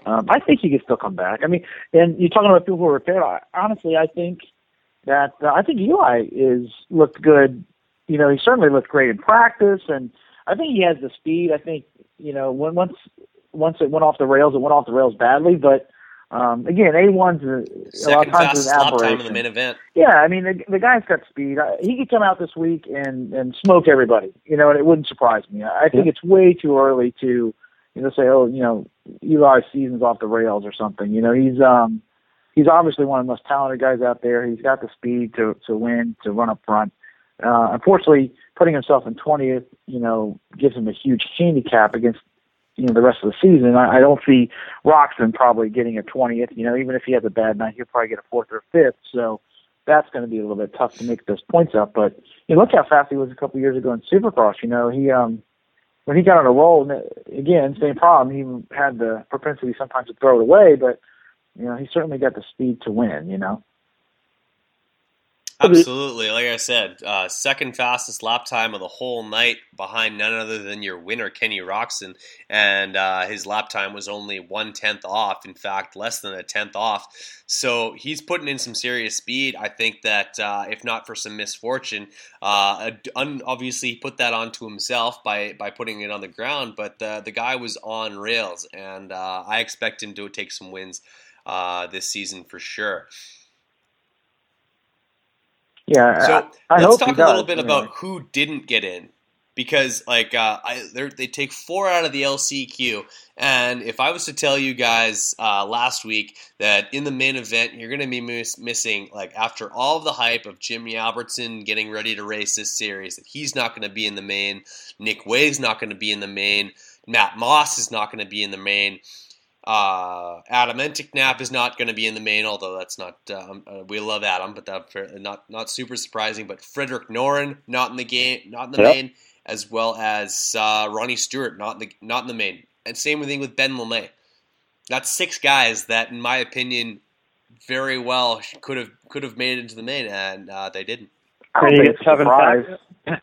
um, I think he could still come back. I mean, and you're talking about people who are repaired. I, honestly, I think that uh, I think Eli is looked good. You know, he certainly looked great in practice, and I think he has the speed. I think you know when once once it went off the rails, it went off the rails badly, but. Um, again, A1's a, a lot of times is an lap time aberration. in the main event. Yeah, I mean the, the guy's got speed. Uh, He could come out this week and and smoke everybody. You know, and it wouldn't surprise me. I think it's way too early to you know say, oh, you know, Eli's season's off the rails or something. You know, he's um he's obviously one of the most talented guys out there. He's got the speed to to win, to run up front. Uh, unfortunately, putting himself in 20th, you know, gives him a huge handicap against you know the rest of the season. I, I don't see Roczen probably getting a 20th. You know, even if he has a bad night, he'll probably get a fourth or fifth. So that's going to be a little bit tough to make those points up. But you know, look how fast he was a couple years ago in Supercross. You know, he um when he got on a roll, again, same problem. He had the propensity sometimes to throw it away, but you know, he certainly got the speed to win. You know. Absolutely. Like I said, uh, second fastest lap time of the whole night behind none other than your winner, Kenny Roczen. And uh, his lap time was only one tenth off. In fact, less than a tenth off. So he's putting in some serious speed. I think that uh, if not for some misfortune, uh, obviously he put that onto himself by, by putting it on the ground. But the, the guy was on rails. And uh, I expect him to take some wins uh, this season for sure. Yeah. So I, I let's talk a does, little bit anyway. about who didn't get in, because like uh, I, they're- take four out of the LCQ, and if I was to tell you guys uh, last week that in the main event you're going to be miss- missing like after all of the hype of Jimmy Albertson getting ready to race this series, that he's not going to be in the main, Nick Wey's not going to be in the main, Matt Moss is not going to be in the main. Uh, Adam Enticknap is not going to be in the main, although that's not. Um, uh, we love Adam, but that not not super surprising. But Fredrik Noren not in the game, not in the Yep. main, as well as uh, Ronnie Stewart not in the not in the main, and same thing with Ben Lamay. That's six guys that, in my opinion, very well could have could have made it into the main, and uh, they didn't. I don't And you get it's a Tevin surprise. Tapia. <laughs>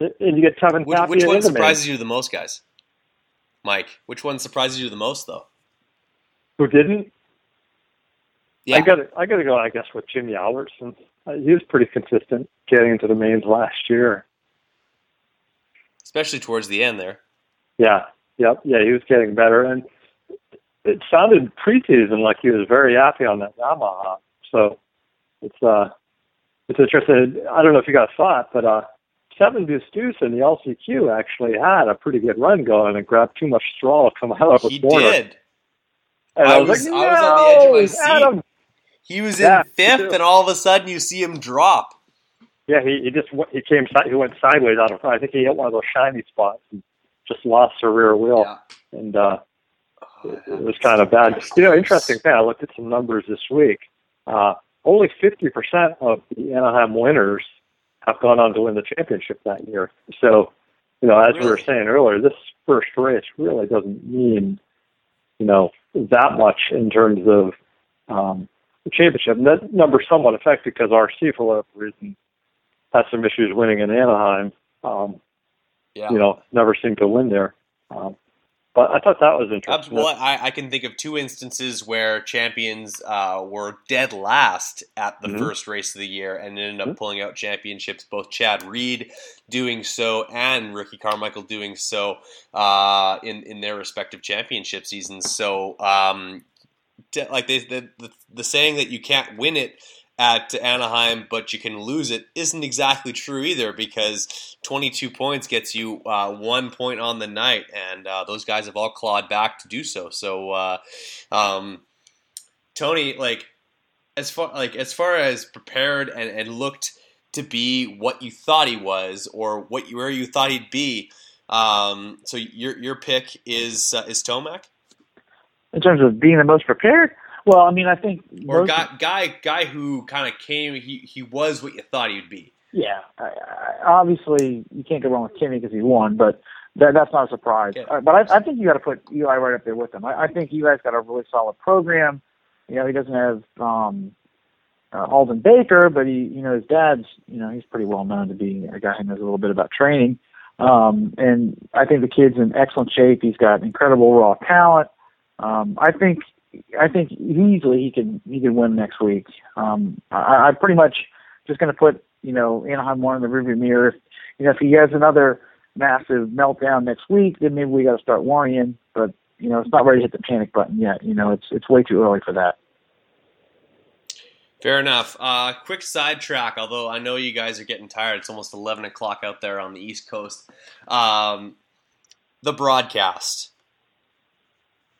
And you get Tevin Which, Tapia which one in main. surprises you the most, guys? Mike, which one surprises you the most, though? Who didn't? Yeah. I got to I got to go. I guess with Jimmy Albertson. He was pretty consistent getting into the mains last year. Especially towards the end there. Yeah, yep, yeah. He was getting better, and it sounded preseason like he was very happy on that Yamaha. So it's uh, it's interesting. I don't know if you guys saw it, but uh, Seven Deuce in the LCQ actually had a pretty good run going and grabbed too much straw to come out of the He corner. did. And I was, was- like, I was on the edge of my "No, seat." Adam." He was in me fifth, and all of a sudden you see him drop. Yeah, he, he just he came he went sideways out of front. I think he hit one of those shiny spots and just lost the rear wheel, and uh, it, it was kind of bad. You know, interesting thing. I looked at some numbers this week. Uh, only fifty percent of the Anaheim winners have gone on to win the championship that year. So, you know, as we were saying earlier, this first race really doesn't mean you know that much in terms of um, the championship. And that number's somewhat affected because RC, for whatever reason, had some issues winning in Anaheim. Um, Yeah. You know, never seemed to win there. Um, but I thought that was interesting. Well, I, I can think of two instances where champions uh, were dead last at the Mhm. first race of the year and ended up pulling out championships. Both Chad Reed doing so and Ricky Carmichael doing so uh, in in their respective championship seasons. So, um, like they, the, the the saying that you can't win it at Anaheim, but you can lose it isn't exactly true either because 22 points gets you uh, one point on the night, and uh, those guys have all clawed back to do so. So, uh, um, Tony, like as far like as far as prepared and, and looked to be what you thought he was or what where you thought he'd be. Um, so your your pick is uh, is Tomac in terms of being the most prepared. Well, I mean, I think or guy guy guy who kind of came he he was what you thought he'd be. Yeah, I, I, obviously you can't go wrong with Kimmy because he won, but that, that's not a surprise. Uh, But I, I think you got to put Eli right up there with him. I, I think Eli's got a really solid program. You know, he doesn't have um, uh, Aldon Baker, but he, you know, his dad's, you know, he's pretty well known to be a guy who knows a little bit about training. Um, and I think the kid's in excellent shape. He's got incredible raw talent. Um, I think, I think easily he could he could win next week. Um, I, I pretty much just going to put you know Anaheim one in the rearview mirror. You know, if he has another massive meltdown next week, then maybe we got to start worrying. But you know, it's not ready to hit the panic button yet. You know, it's it's way too early for that. Fair enough. Uh, quick sidetrack, although I know you guys are getting tired. It's almost 11 o'clock out there on the East Coast. Um, the broadcast.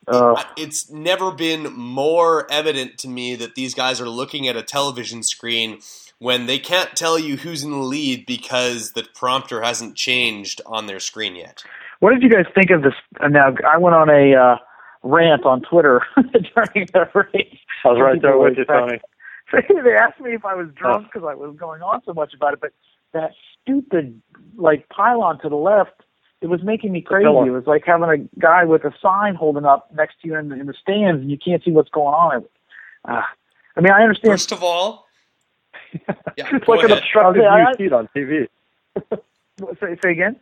Uh, It's never been more evident to me that these guys are looking at a television screen when they can't tell you who's in the lead because the prompter hasn't changed on their screen yet. What did you guys think of this? uh, Now, I went on a uh, rant on Twitter <laughs> during the race. I was right there with you, Tony. <laughs> they asked me if I was drunk because I was going on so much about it, but that stupid like pylon to the left, it was making me crazy. It was like having a guy with a sign holding up next to you in the, in the stands, and you can't see what's going on. Uh, I mean, I understand. First of all, <laughs> yeah, it's go like an obstructed Okay, view seat on TV. <laughs> say, say again.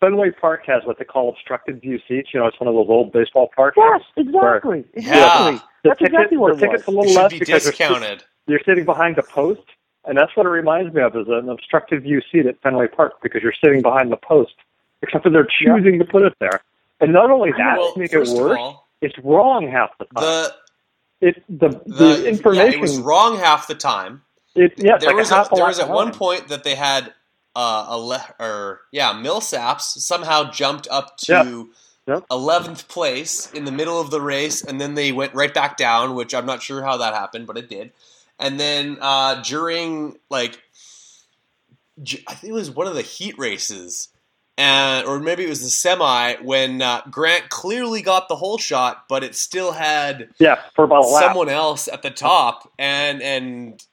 Fenway Park has what they call obstructed view seats. You know, it's one of those old baseball parks. Yes, exactly, exactly. Yeah. The That's ticket, exactly what the it ticket's was. a It little should less be because you're you're sitting behind a post, and that's what it reminds me of is an obstructed view seat at Fenway Park because you're sitting behind the post. Except that they're choosing to put it there, and not only that, Well, to make it worse, all, it's wrong half the time. the it the the, the information. yeah, it was wrong half the time. it, yeah, there like was a a, there was at one point that they had uh, a le- or yeah Millsaps somehow jumped up to Yep. eleventh place in the middle of the race, and then they went right back down, which I'm not sure how that happened, but it did. And then uh, during like I think it was one of the heat races. And, or maybe it was the semi when uh, Grant clearly got the whole shot, but it still had Yeah, for about someone else at the top, and and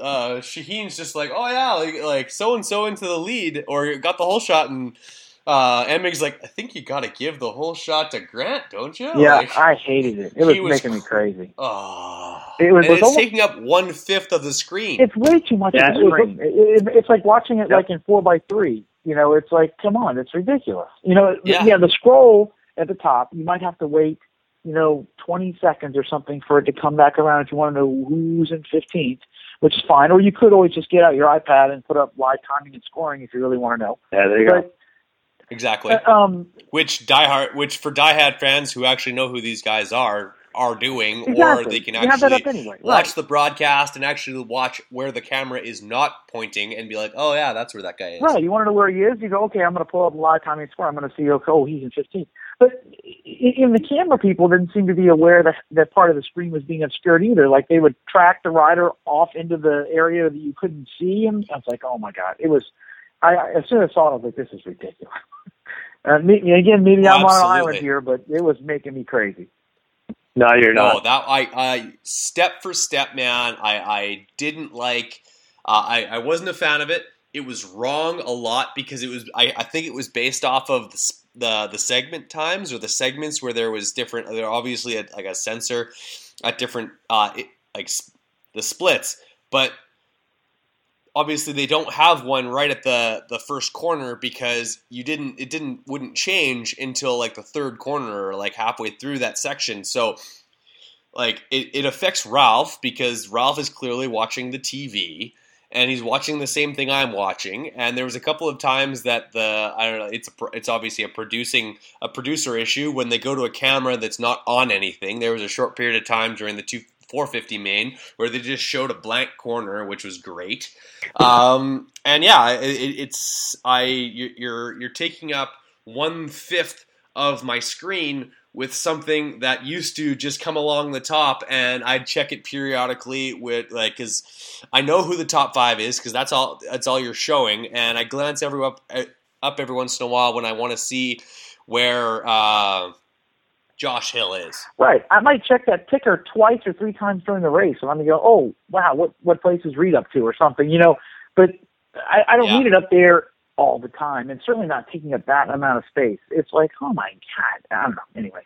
uh, Sheheen's just like, oh yeah, like like so and so into the lead, or got the whole shot, and uh, Emig's like, I think you got to give the whole shot to Grant, don't you? Yeah, Like, I hated it. It was, was making me crazy. oh. It was, and it was it's almost, taking up one fifth of the screen. it's way too much Yeah, of the screen. It, it, it's like watching it Yep. like in four by three. You know, it's like, come on, it's ridiculous. You know, Yeah. yeah. the scroll at the top, you might have to wait, you know, 20 seconds or something for it to come back around if you want to know who's in 15th, which is fine. Or you could always just get out your iPad and put up live timing and scoring if you really want to know. Yeah, there you go. Exactly. uh, um, which diehard, which for diehard fans who actually know who these guys are, are doing, or they can You have that actually anyway, watch right. the broadcast and actually watch where the camera is not pointing and be like, oh yeah, that's where that guy is. Right. You want to know where he is? You go, okay, I'm going to pull up the live timing score. I'm going to see, okay, oh, he's in 15. But in the camera people didn't seem to be aware that that part of the screen was being obscured either. Like they would track the rider off into the area that you couldn't see him. I was like, oh my god, it was. I I- as soon as I saw it, I was like, this is ridiculous. <laughs> Uh, me, again, maybe I'm on an island here, but it was making me crazy. No, you're No, not. that I, I step for step, man. I, I didn't like. Uh, I, I wasn't a fan of it. It was wrong a lot because it was. I, I think it was based off of the, the the segment times or the segments where there was different. There obviously a, like a sensor at different uh it, like the splits, but obviously they don't have one right at the the first corner because you didn't it didn't wouldn't change until like the third corner or like halfway through that section. So like it, it affects ralph because ralph is clearly watching the tv and he's watching the same thing i'm watching. And there was a couple of times that the i don't know it's a, it's obviously a producing a producer issue when they go to a camera that's not on anything. There was a short period of time during the two 450 main where they just showed a blank corner which was great. Um, and yeah, it, it- it's I you- you're you're taking up one fifth of my screen with something that used to just come along the top, and I'd check it periodically with like because I know who the top five is because that's all that's all you're showing, and I glance every up up every once in a while when I want to see where uh, Josh Hill is. Right. I might check that ticker twice or three times during the race, and I'm gonna go, oh wow, what what place is Reed up to or something, you know. But I, I don't Yeah. need it up there all the time, and certainly not taking up that amount of space. It's like, oh my god, I don't know. Anyway,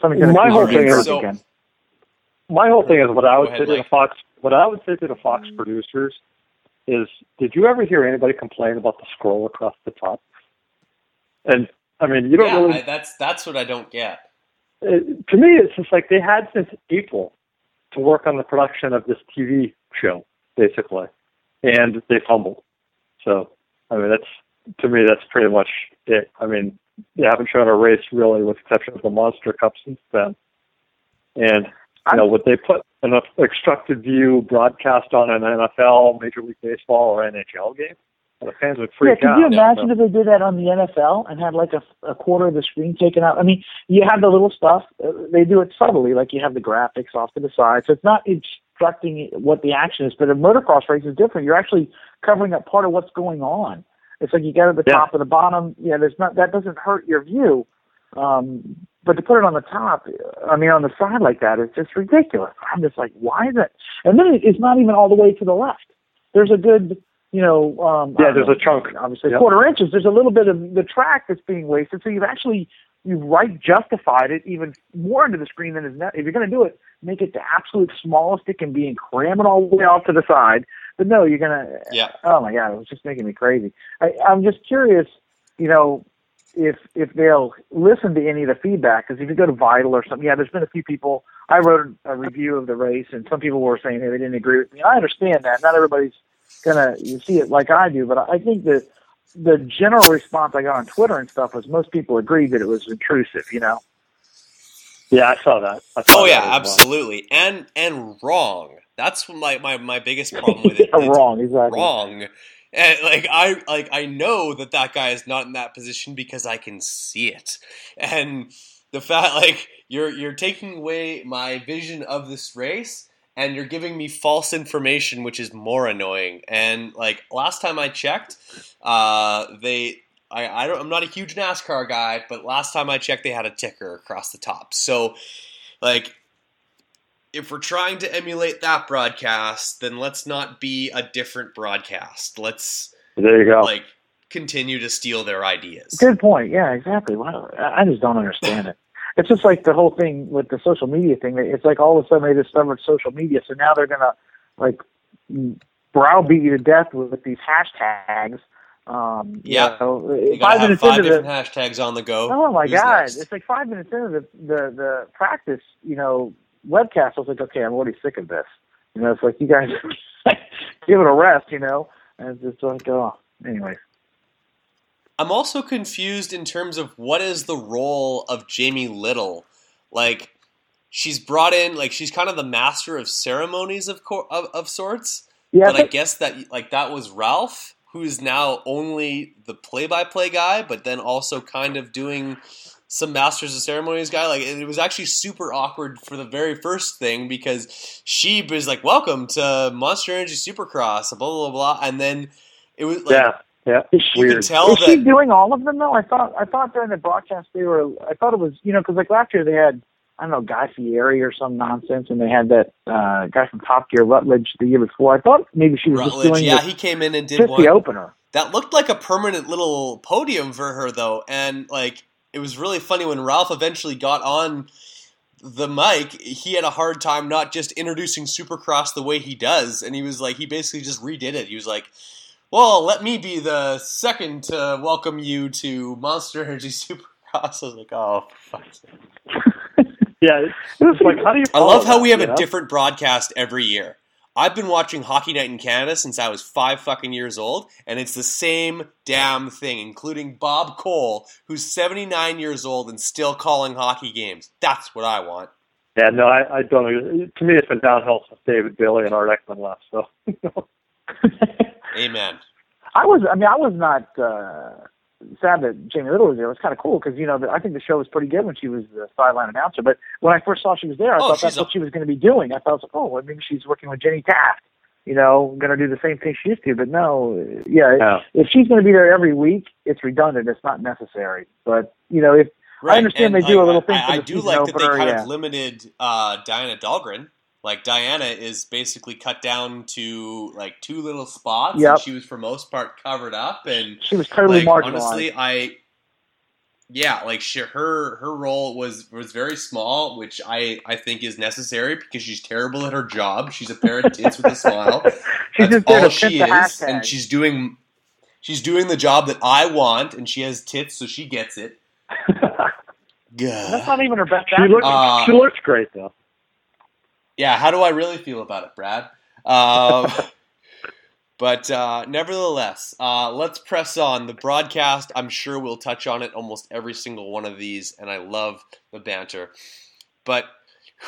something's gonna My whole thing is- So- again. My whole thing is what I would Go say ahead, to the Fox. What I would say to the Fox producers is, did you ever hear anybody complain about the scroll across the top? And I mean, you don't yeah, really. I, that's that's what I don't get. it, to me, it's just like they had since April to work on the production of this TV show, basically, and they fumbled. So, I mean, that's to me, that's pretty much it. I mean, they haven't shown a race really, with the exception of the Monster Cup since then. And you know, would they put an obstructed view broadcast on an NFL, Major League Baseball, or NHL game? The fans would Yeah, freak could out. you imagine So- if they did that on the NFL and had like a, a quarter of the screen taken out? I mean, you have the little stuff. Uh, they do it subtly, like you have the graphics off to the side, so it's not instructing what the action is. But a motocross race is different. You're actually covering up part of what's going on. It's like you got at the Yeah. top or the bottom. Yeah, there's not that doesn't hurt your view. Um, but to put it on the top, I mean, on the side like that is just ridiculous. I'm just like, why is it? And then it's not even all the way to the left. There's a good, you know, um, Yeah, there's know, a chunk. obviously Yep. quarter inches. There's a little bit of the track that's being wasted. So you've actually you've right justified it even more into the screen than is net. If you're going to do it, make it the absolute smallest it can be and cram it all the way off to the side. But no, you're gonna. Yeah. Oh my god, it was just making me crazy. I, I'm just curious, you know, if if they'll listen to any of the feedback. Because if you go to Vital or something, yeah, there's been a few people. I wrote a review of the race, and some people were saying hey, they didn't agree with me. I understand that. Not everybody's gonna you see it like I do, but I think that the general response I got on Twitter and stuff was most people agreed that it was intrusive. You know. Yeah, I saw that. I saw Oh that yeah, as well. absolutely, and and wrong. That's my my, my biggest problem with it. <laughs> Yeah, It's wrong, exactly. Wrong. And like I like I know that that guy is not in that position because I can see it, and the fact like you're you're taking away my vision of this race, and you're giving me false information, which is more annoying. And like last time I checked, uh, they I, I don't I'm not a huge NASCAR guy, but last time I checked, they had a ticker across the top. So like if we're trying to emulate that broadcast, then let's not be a different broadcast. Let's There you go. like continue to steal their ideas. Good point. Yeah, exactly. Wow. I I just don't understand it. It's just like the whole thing with the social media thing. It's like all of a sudden they discovered social media, so now they're gonna like browbeat you to death with, these hashtags. Um, you Yeah. know, You five gotta minutes five into the, different hashtags on the go. Oh my Who's god! next? It's like five minutes into the, the the practice, you know, webcast. I was like, okay, I'm already sick of this. You know, it's like you guys <laughs> give it a rest, you know, and it's just like, oh, anyway. I'm also confused in terms of what is the role of Jamie Little. Like, she's brought in, like she's kind of the master of ceremonies of co- of, of sorts. Yeah, but I guess that like that was Ralph, who's now only the play-by-play guy, but then also kind of doing some masters of ceremonies guy. Like it was actually super awkward for the very first thing because she was like, "Welcome to Monster Energy Supercross," blah blah blah, blah. and then it was like, yeah, yeah. could tell Is she doing all of them though? I thought I thought during the broadcast they were. I thought it was you know because like last year they had I don't know Guy Fieri or some nonsense, and they had that uh guy from Top Gear Rutledge the year before. I thought maybe she was just doing yeah, the, he came in and did just one. the opener. That looked like a permanent little podium for her, though, and like it was really funny when Ralph eventually got on the mic. He had a hard time not just introducing Supercross the way he does, and he was like, he basically just redid it. He was like, "Well, let me be the second to welcome you to Monster Energy <laughs> Supercross." I was like, "Oh, fuck." <laughs> Yeah, it's, like how do you? I love how that, we have a know? different broadcast every year. I've been watching Hockey Night in Canada since I was five fucking years old, and it's the same damn thing, including Bob Cole, who's 79 years old and still calling hockey games. That's what I want. Yeah, no, I, I don't. To me, it's been downhill since David Bailey and Art Eckman left. So <laughs> Amen. I was, I mean, I was not uh, sad that Jamie Little was there. It was kind of cool because you know the, I think the show was pretty good when she was the sideline announcer. But when I first saw she was there, I Oh, thought that's a- what she was going to be doing. I thought, like, oh, well, maybe she's working with Jenny Taft. You know, going to do the same thing she used to. But no, yeah, Yeah. if she's going to be there every week, it's redundant. It's not necessary. But you know, if I understand and, they do like, a little thing I, for I the do season like that they kind yeah. of limited uh, Diana Dahlgren. Like Diana is basically cut down to like two little spots, Yep. and she was for most part covered up. And She was totally like, marginalized. Honestly, I yeah, like she, her her role was was very small, which I I think is necessary because she's terrible at her job. She's a pair of tits with a smile. <laughs> She's That's just all she is, hashtag. and she's doing she's doing the job that I want, and she has tits, so she gets it. <laughs> Yeah. That's not even her best she looks Uh, she looks great though. Yeah, how do I really feel about it, Brad? Um, <laughs> but uh, nevertheless, uh, let's press on. The broadcast, I'm sure we'll touch on it almost every single one of these, and I love the banter. But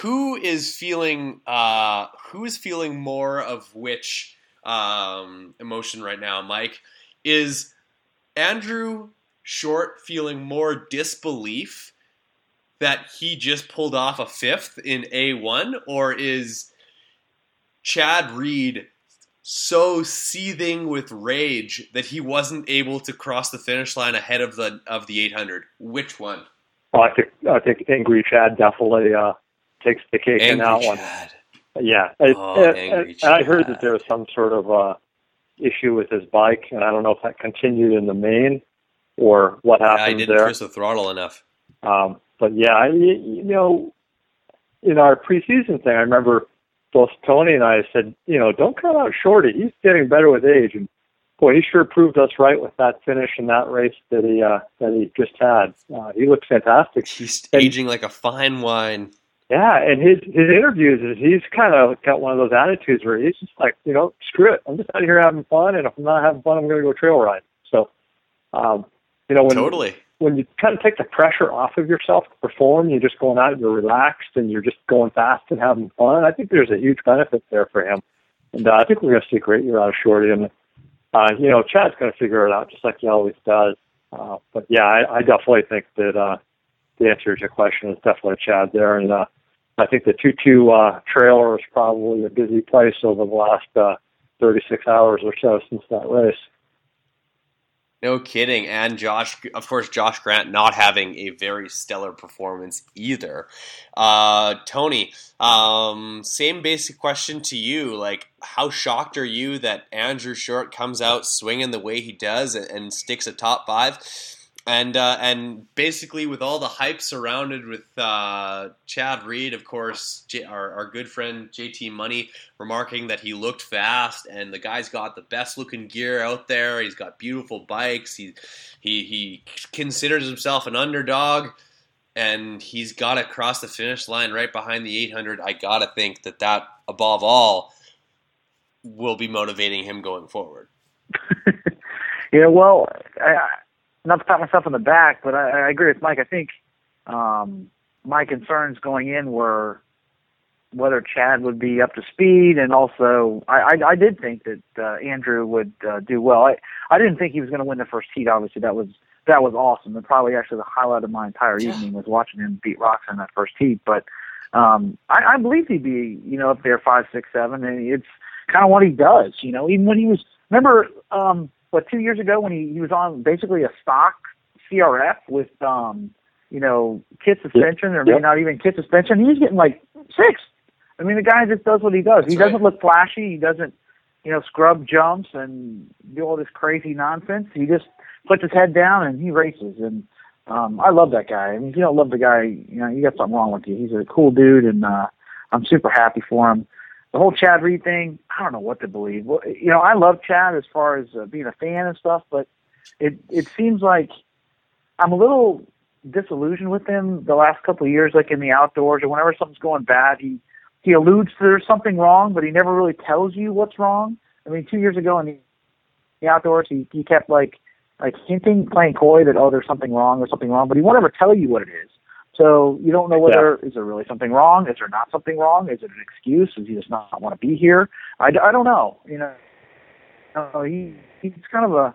who is feeling uh, who is feeling more of which um, emotion right now, Mike? Is Andrew Short feeling more disbelief that he just pulled off a fifth in A1, or is Chad Reed so seething with rage that he wasn't able to cross the finish line ahead of the of the 800? Which one? Oh, I think I think angry Chad definitely uh, takes the cake in Angry that one. Yeah, it, Oh, it- angry I heard that there was some sort of uh, issue with his bike, and I don't know if that continued in the main or what happened. I happened didn't there. press the throttle enough. Um, but yeah, I, you know, in our preseason thing, I remember both Tony and I said, you know, don't cut out Shorty. He's getting better with age, and boy, he sure proved us right with that finish in that race that he uh, that he just had. Uh, he looks fantastic. He's aging like a fine wine. Yeah, and his his interviews is he's kind of got one of those attitudes where he's just like, you know, screw it, I'm just out here having fun, and if I'm not having fun, I'm going to go trail ride. So, um, you know, when totally when you kind of take the pressure off of yourself to perform, you're just going out, you're relaxed, and you're just going fast and having fun. I think there's a huge benefit there for him, and uh, I think we're going to see a great year out of Shorty. And uh, you know, Chad's going to figure it out just like he always does. Uh, but yeah, I, I definitely think that uh, the answer to your question is definitely Chad there, and uh, I think the two-two uh, trailer is probably a busy place over the last uh, 36 hours or so since that race. No kidding. And Josh, of course, Josh Grant not having a very stellar performance either. Uh, Tony, um, same basic question to you. Like, how shocked are you that Andrew Short comes out swinging the way he does and, and sticks a top five? And uh, and basically with all the hype surrounded with uh, Chad Reed, of course, J- our, our good friend JT Money remarking that he looked fast, and the guy's got the best looking gear out there. He's got beautiful bikes. He he he considers himself an underdog, and he's got to cross the finish line right behind the 800. I gotta think that that above all will be motivating him going forward. <laughs> yeah, well, I, not to pat myself on the back, but I, I agree with Mike. I think um, my concerns going in were whether Chad would be up to speed, and also I, I, I did think that uh, Andrew would uh, do well. I, I didn't think he was going to win the first heat. Obviously, that was that was awesome, and probably actually the highlight of my entire evening was watching him beat Rocks in that first heat. But um, I, I believe he'd be, you know, up there five, six, seven, and it's kind of what he does. You know, even when he was remember um, what two years ago when he, he was on basically a stock CRF with um you know kit suspension or maybe not even kit suspension. He was getting like six. I mean, the guy just does what he does. he doesn't look flashy. He doesn't you know scrub jumps and do all this crazy nonsense. He just puts his head down and he races. And um I love that guy. I mean, if you don't love the guy, you know you got something wrong with you. He's a cool dude, and uh I'm super happy for him the whole Chad Reed thing, I don't know what to believe. Well, you know, I love Chad as far as uh, being a fan and stuff, but it it seems like I'm a little disillusioned with him the last couple of years, like in the outdoors or whenever something's going bad, he he alludes to there's something wrong, but he never really tells you what's wrong. I mean, two years ago in the, the outdoors, he he kept like like hinting, playing coy that oh, there's something wrong or something wrong, but he won't ever tell you what it is. So you don't know whether is there really something wrong? Is there not something wrong? Is it an excuse? Does he just not want to be here? I, I don't know. You know, uh, he he's kind of a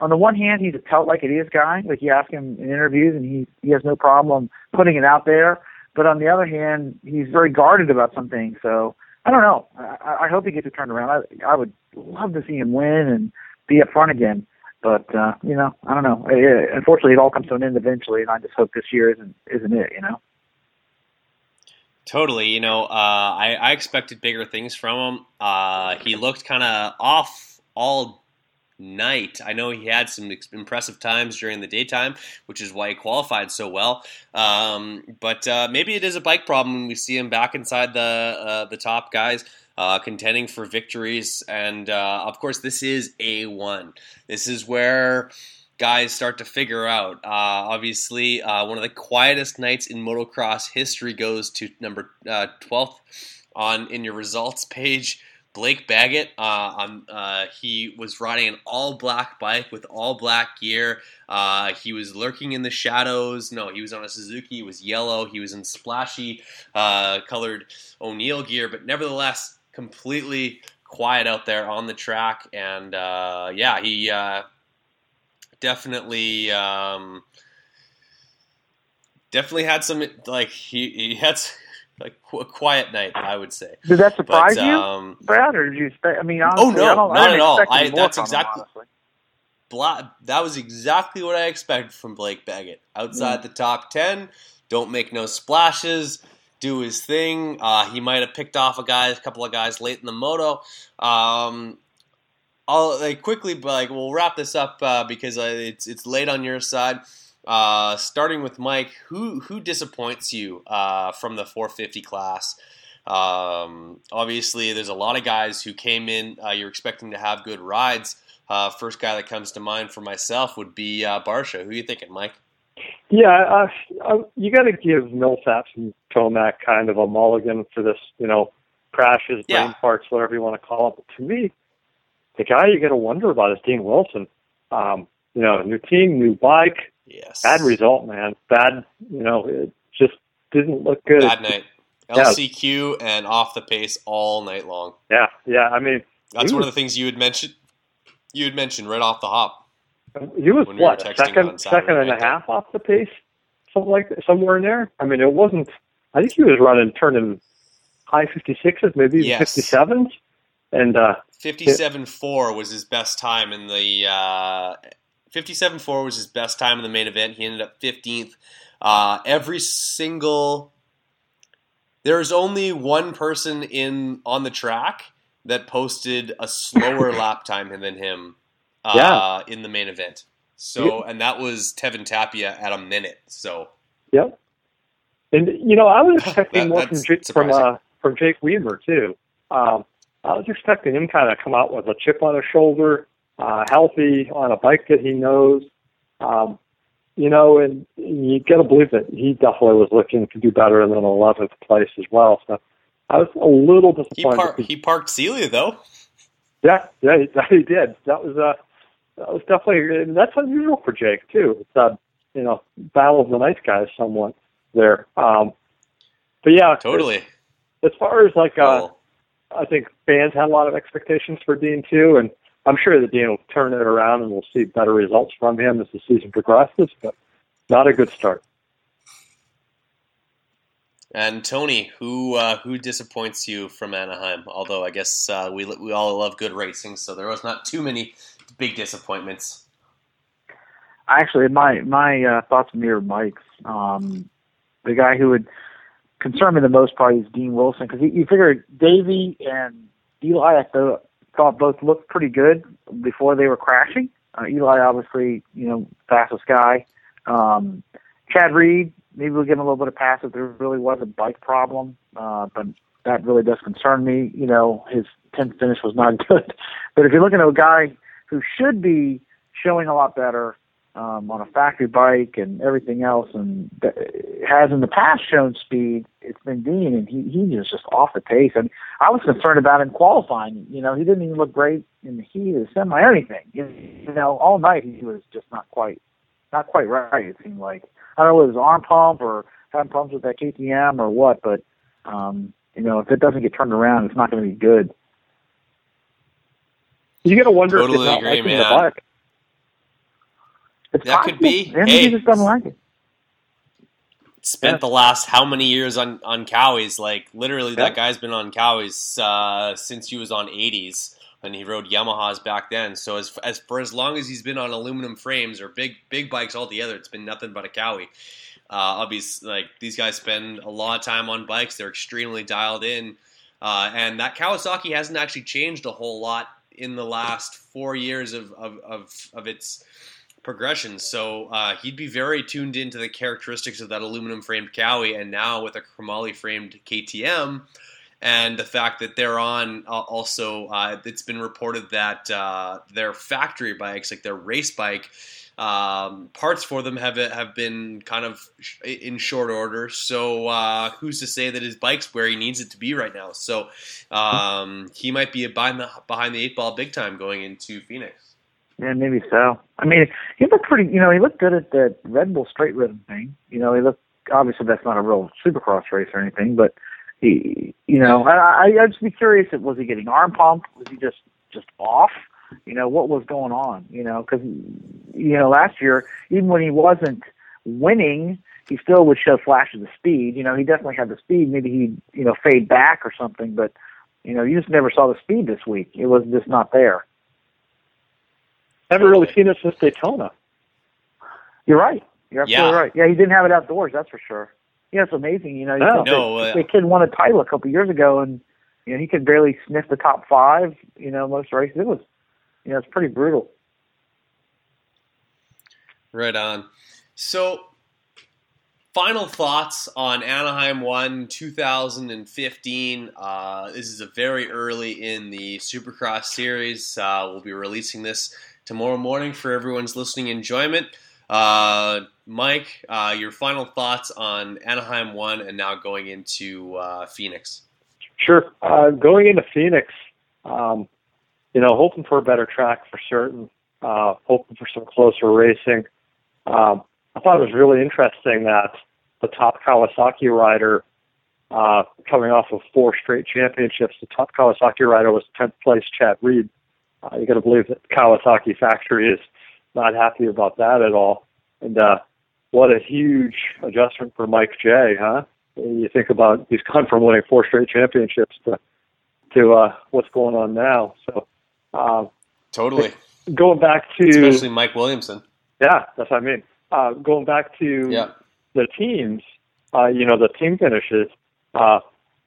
on the one hand he's a tell like it is guy. Like you ask him in interviews and he he has no problem putting it out there. But on the other hand, he's very guarded about something. So I don't know. I, I hope he gets it turned around. I I would love to see him win and be up front again. But uh, you know, I don't know. It, unfortunately, it all comes to an end eventually, and I just hope this year isn't isn't it. You know. Totally. You know, uh, I, I expected bigger things from him. Uh, he looked kind of off all night. I know he had some impressive times during the daytime, which is why he qualified so well. Um, but uh, maybe it is a bike problem when we see him back inside the uh, the top guys. Uh, contending for victories, and uh, of course, this is a one. This is where guys start to figure out. Uh, obviously, uh, one of the quietest nights in motocross history goes to number uh, 12th on in your results page. Blake Baggett, uh, on, uh, he was riding an all black bike with all black gear. Uh, he was lurking in the shadows. No, he was on a Suzuki. It was yellow. He was in splashy uh, colored O'Neal gear, but nevertheless, completely quiet out there on the track. And uh, yeah, he uh, definitely um, definitely had some like he, he had like a quiet night I would say. Did that surprise But, you, um, Brad, or did you expect? I mean, Oh honestly, I no, I not didn't at all. I that's him, exactly. Bla- that was exactly what I expected from Blake Baggett. Outside Mm. the top ten, don't make no splashes, do his thing. Uh, he might have picked off a guy, a couple of guys late in the moto. Um, I'll like quickly, but like we'll wrap this up uh, because uh, it's it's late on your side. Uh, starting with Mike, who who disappoints you uh, from the 450 class? Um, obviously, there's a lot of guys who came in. Uh, you're expecting to have good rides. Uh, first guy that comes to mind for myself would be Barcia. Who are you thinking, Mike? Yeah, uh, you got to give Millsaps and Tomac kind of a mulligan for this, you know, crashes, Yeah. brain parts, whatever you want to call it. But to me, the guy you got to wonder about is Dean Wilson. Um, you know, new team, new bike, Yes. bad result, man. Bad, you know, it just didn't look good. Bad night. Yeah. LCQ and off the pace all night long. Yeah, yeah. I mean, That's one of the things you had mentioned. You had mentioned right off the hop. He was when what texting second, second and a half off the pace, something like that, somewhere in there. I mean, it wasn't. I think he was running turning high fifty sixes, maybe Yes. fifty sevens, and uh, 57.4 was his best time in the uh, 57.4 was his best time in the main event. He ended up 15th. Uh, every single there was only one person in on the track that posted a slower <laughs> lap time than him uh, Yeah. in the main event. So and that was Tevin Tapia at a minute. So Yep. And you know, I was <laughs> expecting That- more from Jake, from uh, from Jake Weimer too. Um, I was expecting him kind of come out with a chip on his shoulder, uh, healthy on a bike that he knows. Um, you know, and you got to believe that he definitely was looking to do better than an 11th place as well. So I was a little he disappointed. par- he parked Seely though. Yeah, yeah, he, <laughs> he did. That was uh, that was definitely and that's unusual for Jake too. It's uh, you know, battle of the nice guys somewhat there. Um, but yeah, Totally. As far as like, uh, Cool. I think fans had a lot of expectations for Dean too, and I'm sure that Dean will turn it around and we'll see better results from him as the season progresses. But not a good start. And Tony, who uh, who disappoints you from Anaheim? Although I guess uh, we we all love good racing, so there was not too many big disappointments. Actually, my my uh, thoughts mirror Mike's. Um, the guy who would concern me the most probably is Dean Wilson because you, figure Davey and Eli, I thought, thought both looked pretty good before they were crashing. Uh, Eli, obviously, you know, fastest guy. Um, Chad Reed, maybe we'll give him a little bit of pass if there really was a bike problem, uh, but that really does concern me. You know, his 10th finish was not <laughs> good. But if you're looking at a guy who should be showing a lot better um, on a factory bike and everything else, and has in the past shown speed, it's been Dean, and he he was just off the pace. And I was concerned about him qualifying. You know, he didn't even look great in the heat, the semi, anything. You know, all night he was just not quite not quite right. It seemed like I don't know whether it was arm pump or having problems with that KTM or what, but um, you know, if it doesn't get turned around, it's not going to be good. You got to wonder if Totally he's not agree, liking man. the bike. It's That could be. Maybe Hey. he just doesn't like it. Spent the last how many years on on Cowies? Like literally, that guy's been on Cowies uh, since he was on 80s, and he rode Yamahas back then. So as as for as long as he's been on aluminum frames or big big bikes altogether, it's been nothing but a Cowie. Uh, obviously, like these guys spend a lot of time on bikes. They're extremely dialed in, uh, and that Kawasaki hasn't actually changed a whole lot in the last four years of of, of, of its progression. So uh, he'd be very tuned into the characteristics of that aluminum framed Cowie, and now with a chromoly framed KTM. And the fact that they're on uh, also, uh, it's been reported that uh, their factory bikes, like their race bike, um, parts for them have have been kind of in short order. So uh, who's to say that his bike's where he needs it to be right now? So um, he might be behind the behind the eight ball big time going into Phoenix. Yeah, maybe so. I mean, he looked pretty. You know, he looked good at the Red Bull straight rhythm thing. You know, he looked. Obviously, that's not a real Supercross race or anything, but he. You know, I, I I'd just be curious. If was he getting arm pump? Was he just just off? You know, what was going on? You know, because you know last year, even when he wasn't winning, he still would show flashes of speed. You know, he definitely had the speed. Maybe he'd you know fade back or something, but you know, you just never saw the speed this week. It was just not there. Haven't really seen it since Daytona. You're right. You're absolutely Yeah. right. Yeah, he didn't have it outdoors. That's for sure. Yeah, it's amazing. You know, you No. think No, that uh, the kid won a title a couple years ago, and you know he could barely sniff the top five. You know, most races. It was, you know, it's pretty brutal. Right on. So, final thoughts on Anaheim 1 2015. Uh, this is a very early in the Supercross series. Uh, we'll be releasing this tomorrow morning for everyone's listening enjoyment. Uh, Mike, uh, your final thoughts on Anaheim 1 and now going into uh, Phoenix. Sure. Uh, going into Phoenix, um, you know, hoping for a better track for certain, uh, hoping for some closer racing. Um, I thought it was really interesting that the top Kawasaki rider, uh, coming off of four straight championships, the top Kawasaki rider was 10th place Chad Reed. Uh, you got to believe that Kawasaki factory is not happy about that at all. And uh, what a huge adjustment for Mike J, huh? You think about he's gone from winning four straight championships to to uh, what's going on now. So uh, totally going back to especially Mike Williamson. Yeah, that's what I mean. Uh, going back to yeah. the teams, uh, you know, the team finishes. Uh,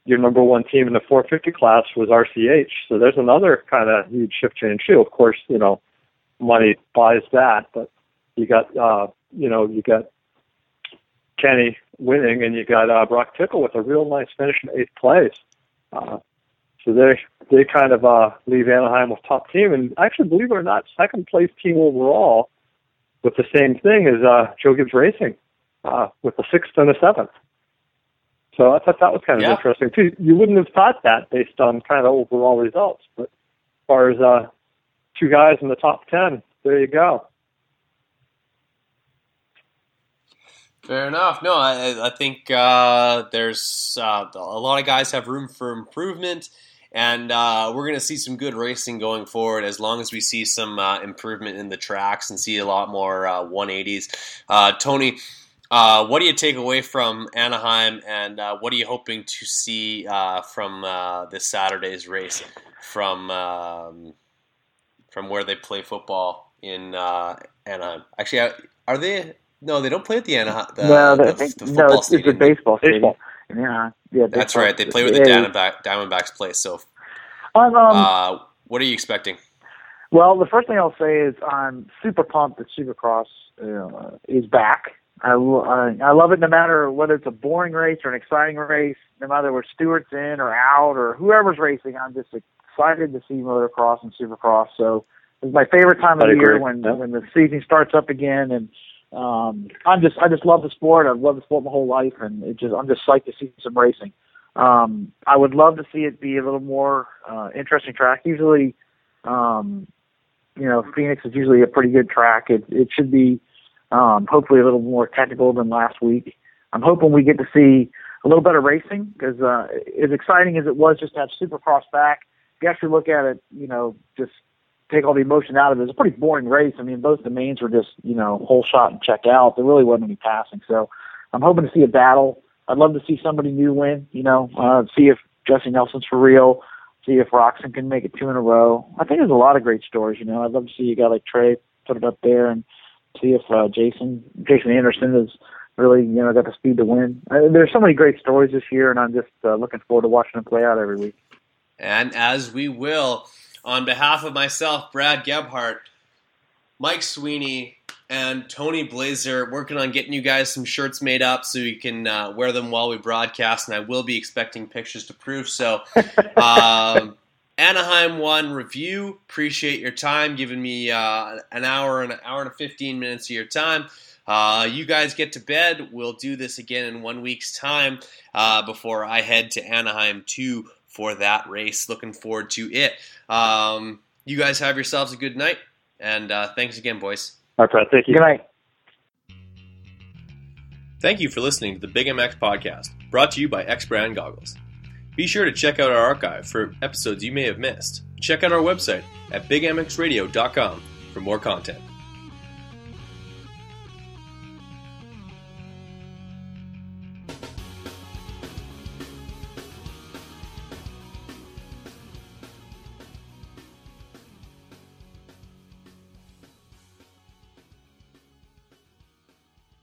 your number one team in the 450 class was RCH. So there's another kind of huge shift change too. Of course, you know, money buys that, but you got, uh, you know, you got Kenny winning, and you got uh, Broc Tickle with a real nice finish in eighth place. Uh, so they they kind of uh, leave Anaheim with top team, and actually, believe it or not, second place team overall with the same thing as uh, Joe Gibbs Racing uh, with the sixth and the seventh. So I thought that was kind of yeah. interesting too. You wouldn't have thought that based on kind of overall results, but as far as uh, two guys in the top ten, there you go. Fair enough. No, I, I think uh, there's uh, a lot of guys have room for improvement, and uh, we're going to see some good racing going forward as long as we see some uh, improvement in the tracks and see a lot more 180s. Uh, Tony, uh, what do you take away from Anaheim, and what are you hoping to see from this Saturday's race from um, from where they play football in Anaheim? Actually, are they? No, they don't play at the Anaheim. The, no, the, think, the no, it's, it's a baseball stadium. Baseball. Yeah, yeah. That's right. They play with the Yeah. Diamondback, Diamondbacks place. So, Um, um, uh, what are you expecting? Well, the first thing I'll say is I'm super pumped that Supercross uh, is back. I, I I love it no matter whether it's a boring race or an exciting race, no matter where Stewart's in or out or whoever's racing. I'm just excited to see motocross and Supercross. So it's my favorite time of the year when Yeah. when the season starts up again. And um, I'm just I just love the sport. I've loved the sport my whole life, and it just I'm just psyched to see some racing. Um, I would love to see it be a little more uh, interesting track. Usually, um, you know, Phoenix is usually a pretty good track. It it should be um, hopefully a little more technical than last week. I'm hoping we get to see a little better racing because uh, as exciting as it was just to have Supercross back, you actually look at it, you know, just take all the emotion out of it. It's a pretty boring race. I mean, both the mains were just you know whole shot and check out. There really wasn't any passing, so I'm hoping to see a battle. I'd love to see somebody new win. You know, uh, see if Jessy Nelson's for real. See if Roczen can make it two in a row. I think there's a lot of great stories. You know, I'd love to see a guy like Trey put it up there and see if uh, Jason Jason Anderson is really you know got the speed to win. Uh, there's so many great stories this year, and I'm just uh, looking forward to watching them play out every week. And as we will, on behalf of myself, Brad Gebhart, Mike Sweeney, and Tony Blazer, working on getting you guys some shirts made up so you can uh, wear them while we broadcast. And I will be expecting pictures to prove so. <laughs> um, Anaheim one review. Appreciate your time, giving me uh, an hour and an hour and fifteen minutes of your time. Uh, you guys get to bed. We'll do this again in one week's time uh, before I head to Anaheim two for that race. Looking forward to it. Um, you guys have yourselves a good night, and uh, thanks again, boys. All right, Brad. Thank you. Good night. Thank you for listening to the Big MX podcast, brought to you by X Brand Goggles. Be sure to check out our archive for episodes you may have missed. Check out our website at bigmxradio.com for more content.